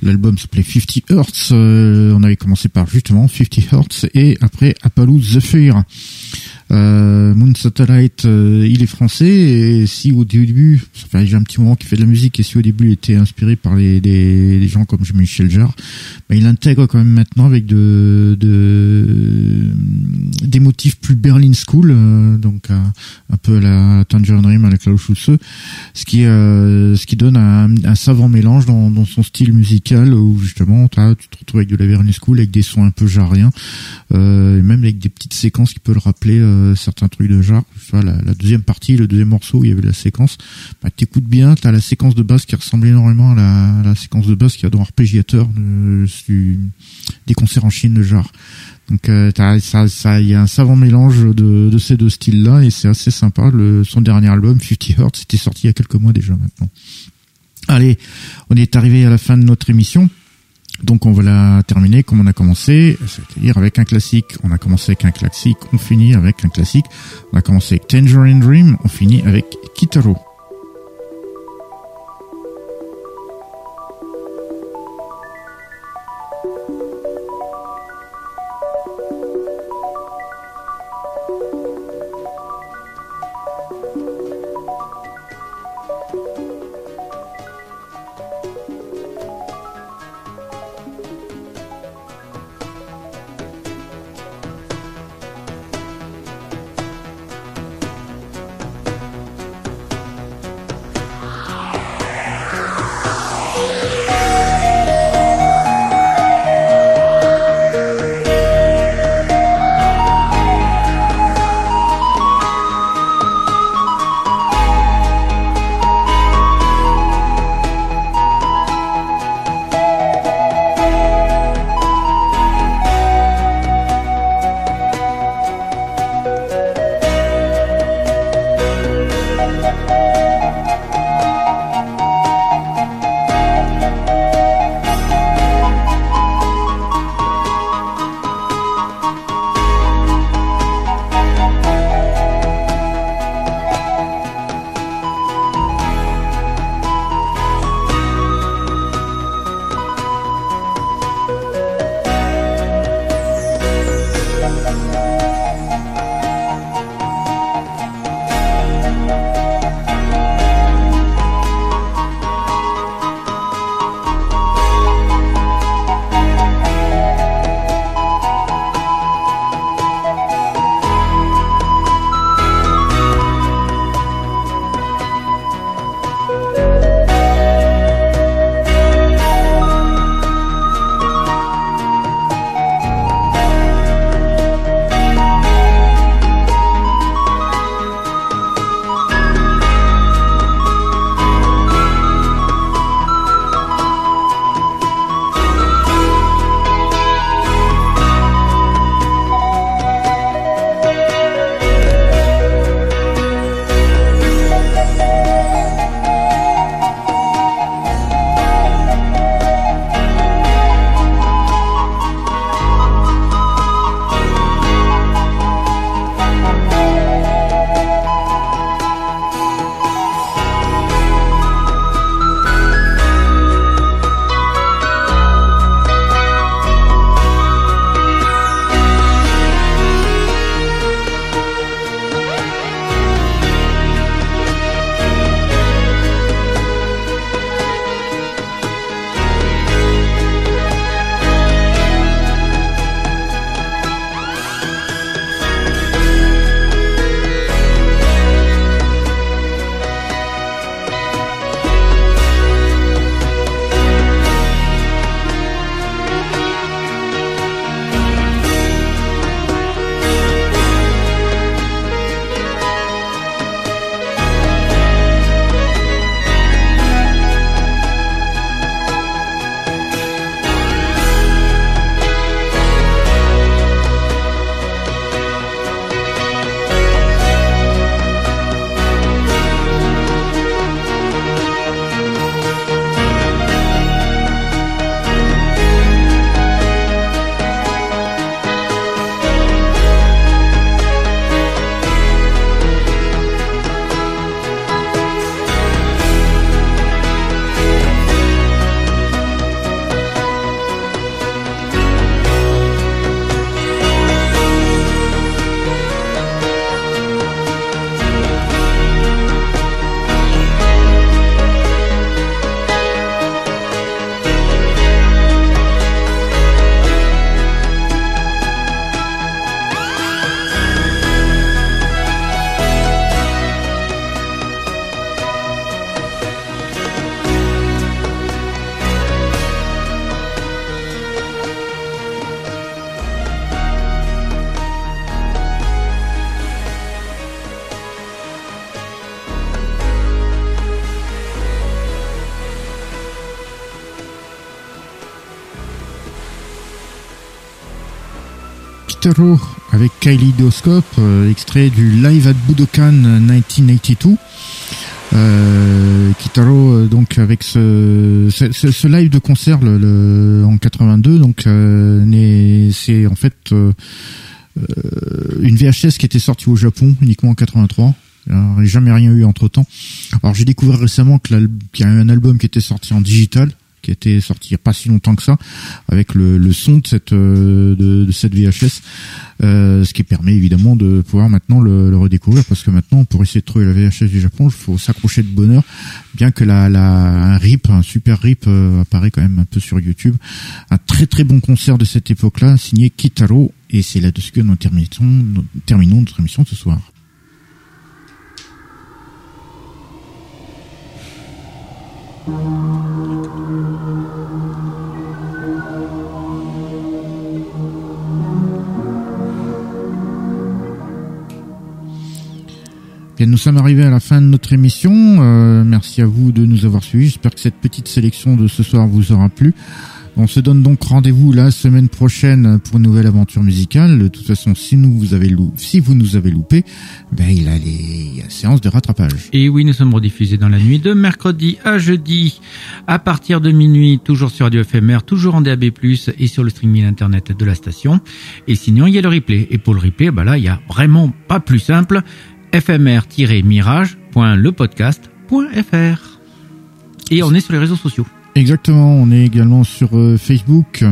L'album s'appelait 50 Hertz. Euh, on avait commencé par justement 50 Hertz et après Apollo Zephyr. Euh, Moon Satellite, il est français et si au début, fait un petit moment qu'il fait de la musique et si au début il était inspiré par les, des, gens comme Michel Jarre, bah, il intègre quand même maintenant avec de, de des motifs plus Berlin School, euh, donc un peu à la Tangerine Dream avec Klaus Schulze, ce qui ce qui donne un, savant mélange dans, dans, son style musical où justement tu te retrouves avec de la Berlin School avec des sons un peu jarriens et même avec des petites séquences qui peuvent le rappeler euh, certains trucs de genre. la, la, deuxième partie, le deuxième morceau, où il y avait la séquence. Bah, t'écoutes bien, t'as la séquence de base qui ressemble énormément à la, séquence de base qu'il y a dans Arpégiateur euh, des concerts en Chine de genre. Donc euh, ça, ça, il y a un savant mélange de, ces deux styles-là et c'est assez sympa. Son dernier album, 50 Hertz, était sorti il y a quelques mois déjà maintenant. Allez, on est arrivé à la fin de notre émission. Donc on va la terminer comme on a commencé, c'est-à-dire avec un classique. On a commencé avec un classique, on finit avec un classique. On a commencé avec Tangerine Dream, on finit avec Kitaro. Kitaro avec Kaleidoscope, euh, extrait du Live at Budokan 1982. Euh, Kitaro euh, donc avec ce, ce, ce, live de concert le, le en 82 donc euh, c'est en fait euh, une VHS qui était sortie au Japon uniquement en 83 alors, j'ai jamais rien eu entre temps. Alors j'ai découvert récemment qu'il y a un album qui était sorti en digital, qui était sorti il n'y a pas si longtemps que ça, avec le, le son de cette euh, de, de, cette VHS, euh, ce qui permet évidemment de pouvoir maintenant le, le, redécouvrir, parce que maintenant pour essayer de trouver la VHS du Japon, il faut s'accrocher de bonheur, bien que la, la un rip, un super rip euh, apparaît quand même un peu sur YouTube. Un très très bon concert de cette époque-là, signé Kitaro, et c'est là-dessus que nous terminons, nous terminons notre émission ce soir. Nous sommes arrivés à la fin de notre émission. Euh, merci à vous de nous avoir suivis. J'espère que cette petite sélection de ce soir vous aura plu. On se donne donc rendez-vous la semaine prochaine pour une nouvelle aventure musicale. De toute façon, si nous vous avez loupé, si vous nous avez loupé, ben il a les séances de rattrapage.
Et oui, nous sommes rediffusés dans la nuit de mercredi à jeudi à partir de minuit, toujours sur Radio FMR, toujours en DAB+ et sur le streaming internet de la station. Et sinon, il y a le replay. Et pour le replay, ben là, il y a vraiment pas plus simple. fmr-mirage.lepodcast.fr. Et on est sur les réseaux sociaux.
Exactement, on est également sur euh, Facebook,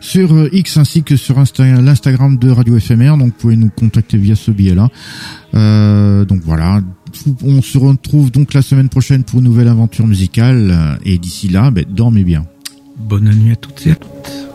sur euh, X ainsi que sur l'Instagram de Radio FMR, donc vous pouvez nous contacter via ce biais-là. Euh, donc voilà, on se retrouve donc la semaine prochaine pour une nouvelle aventure musicale, et d'ici là, ben, dormez bien.
Bonne nuit à toutes et à toutes.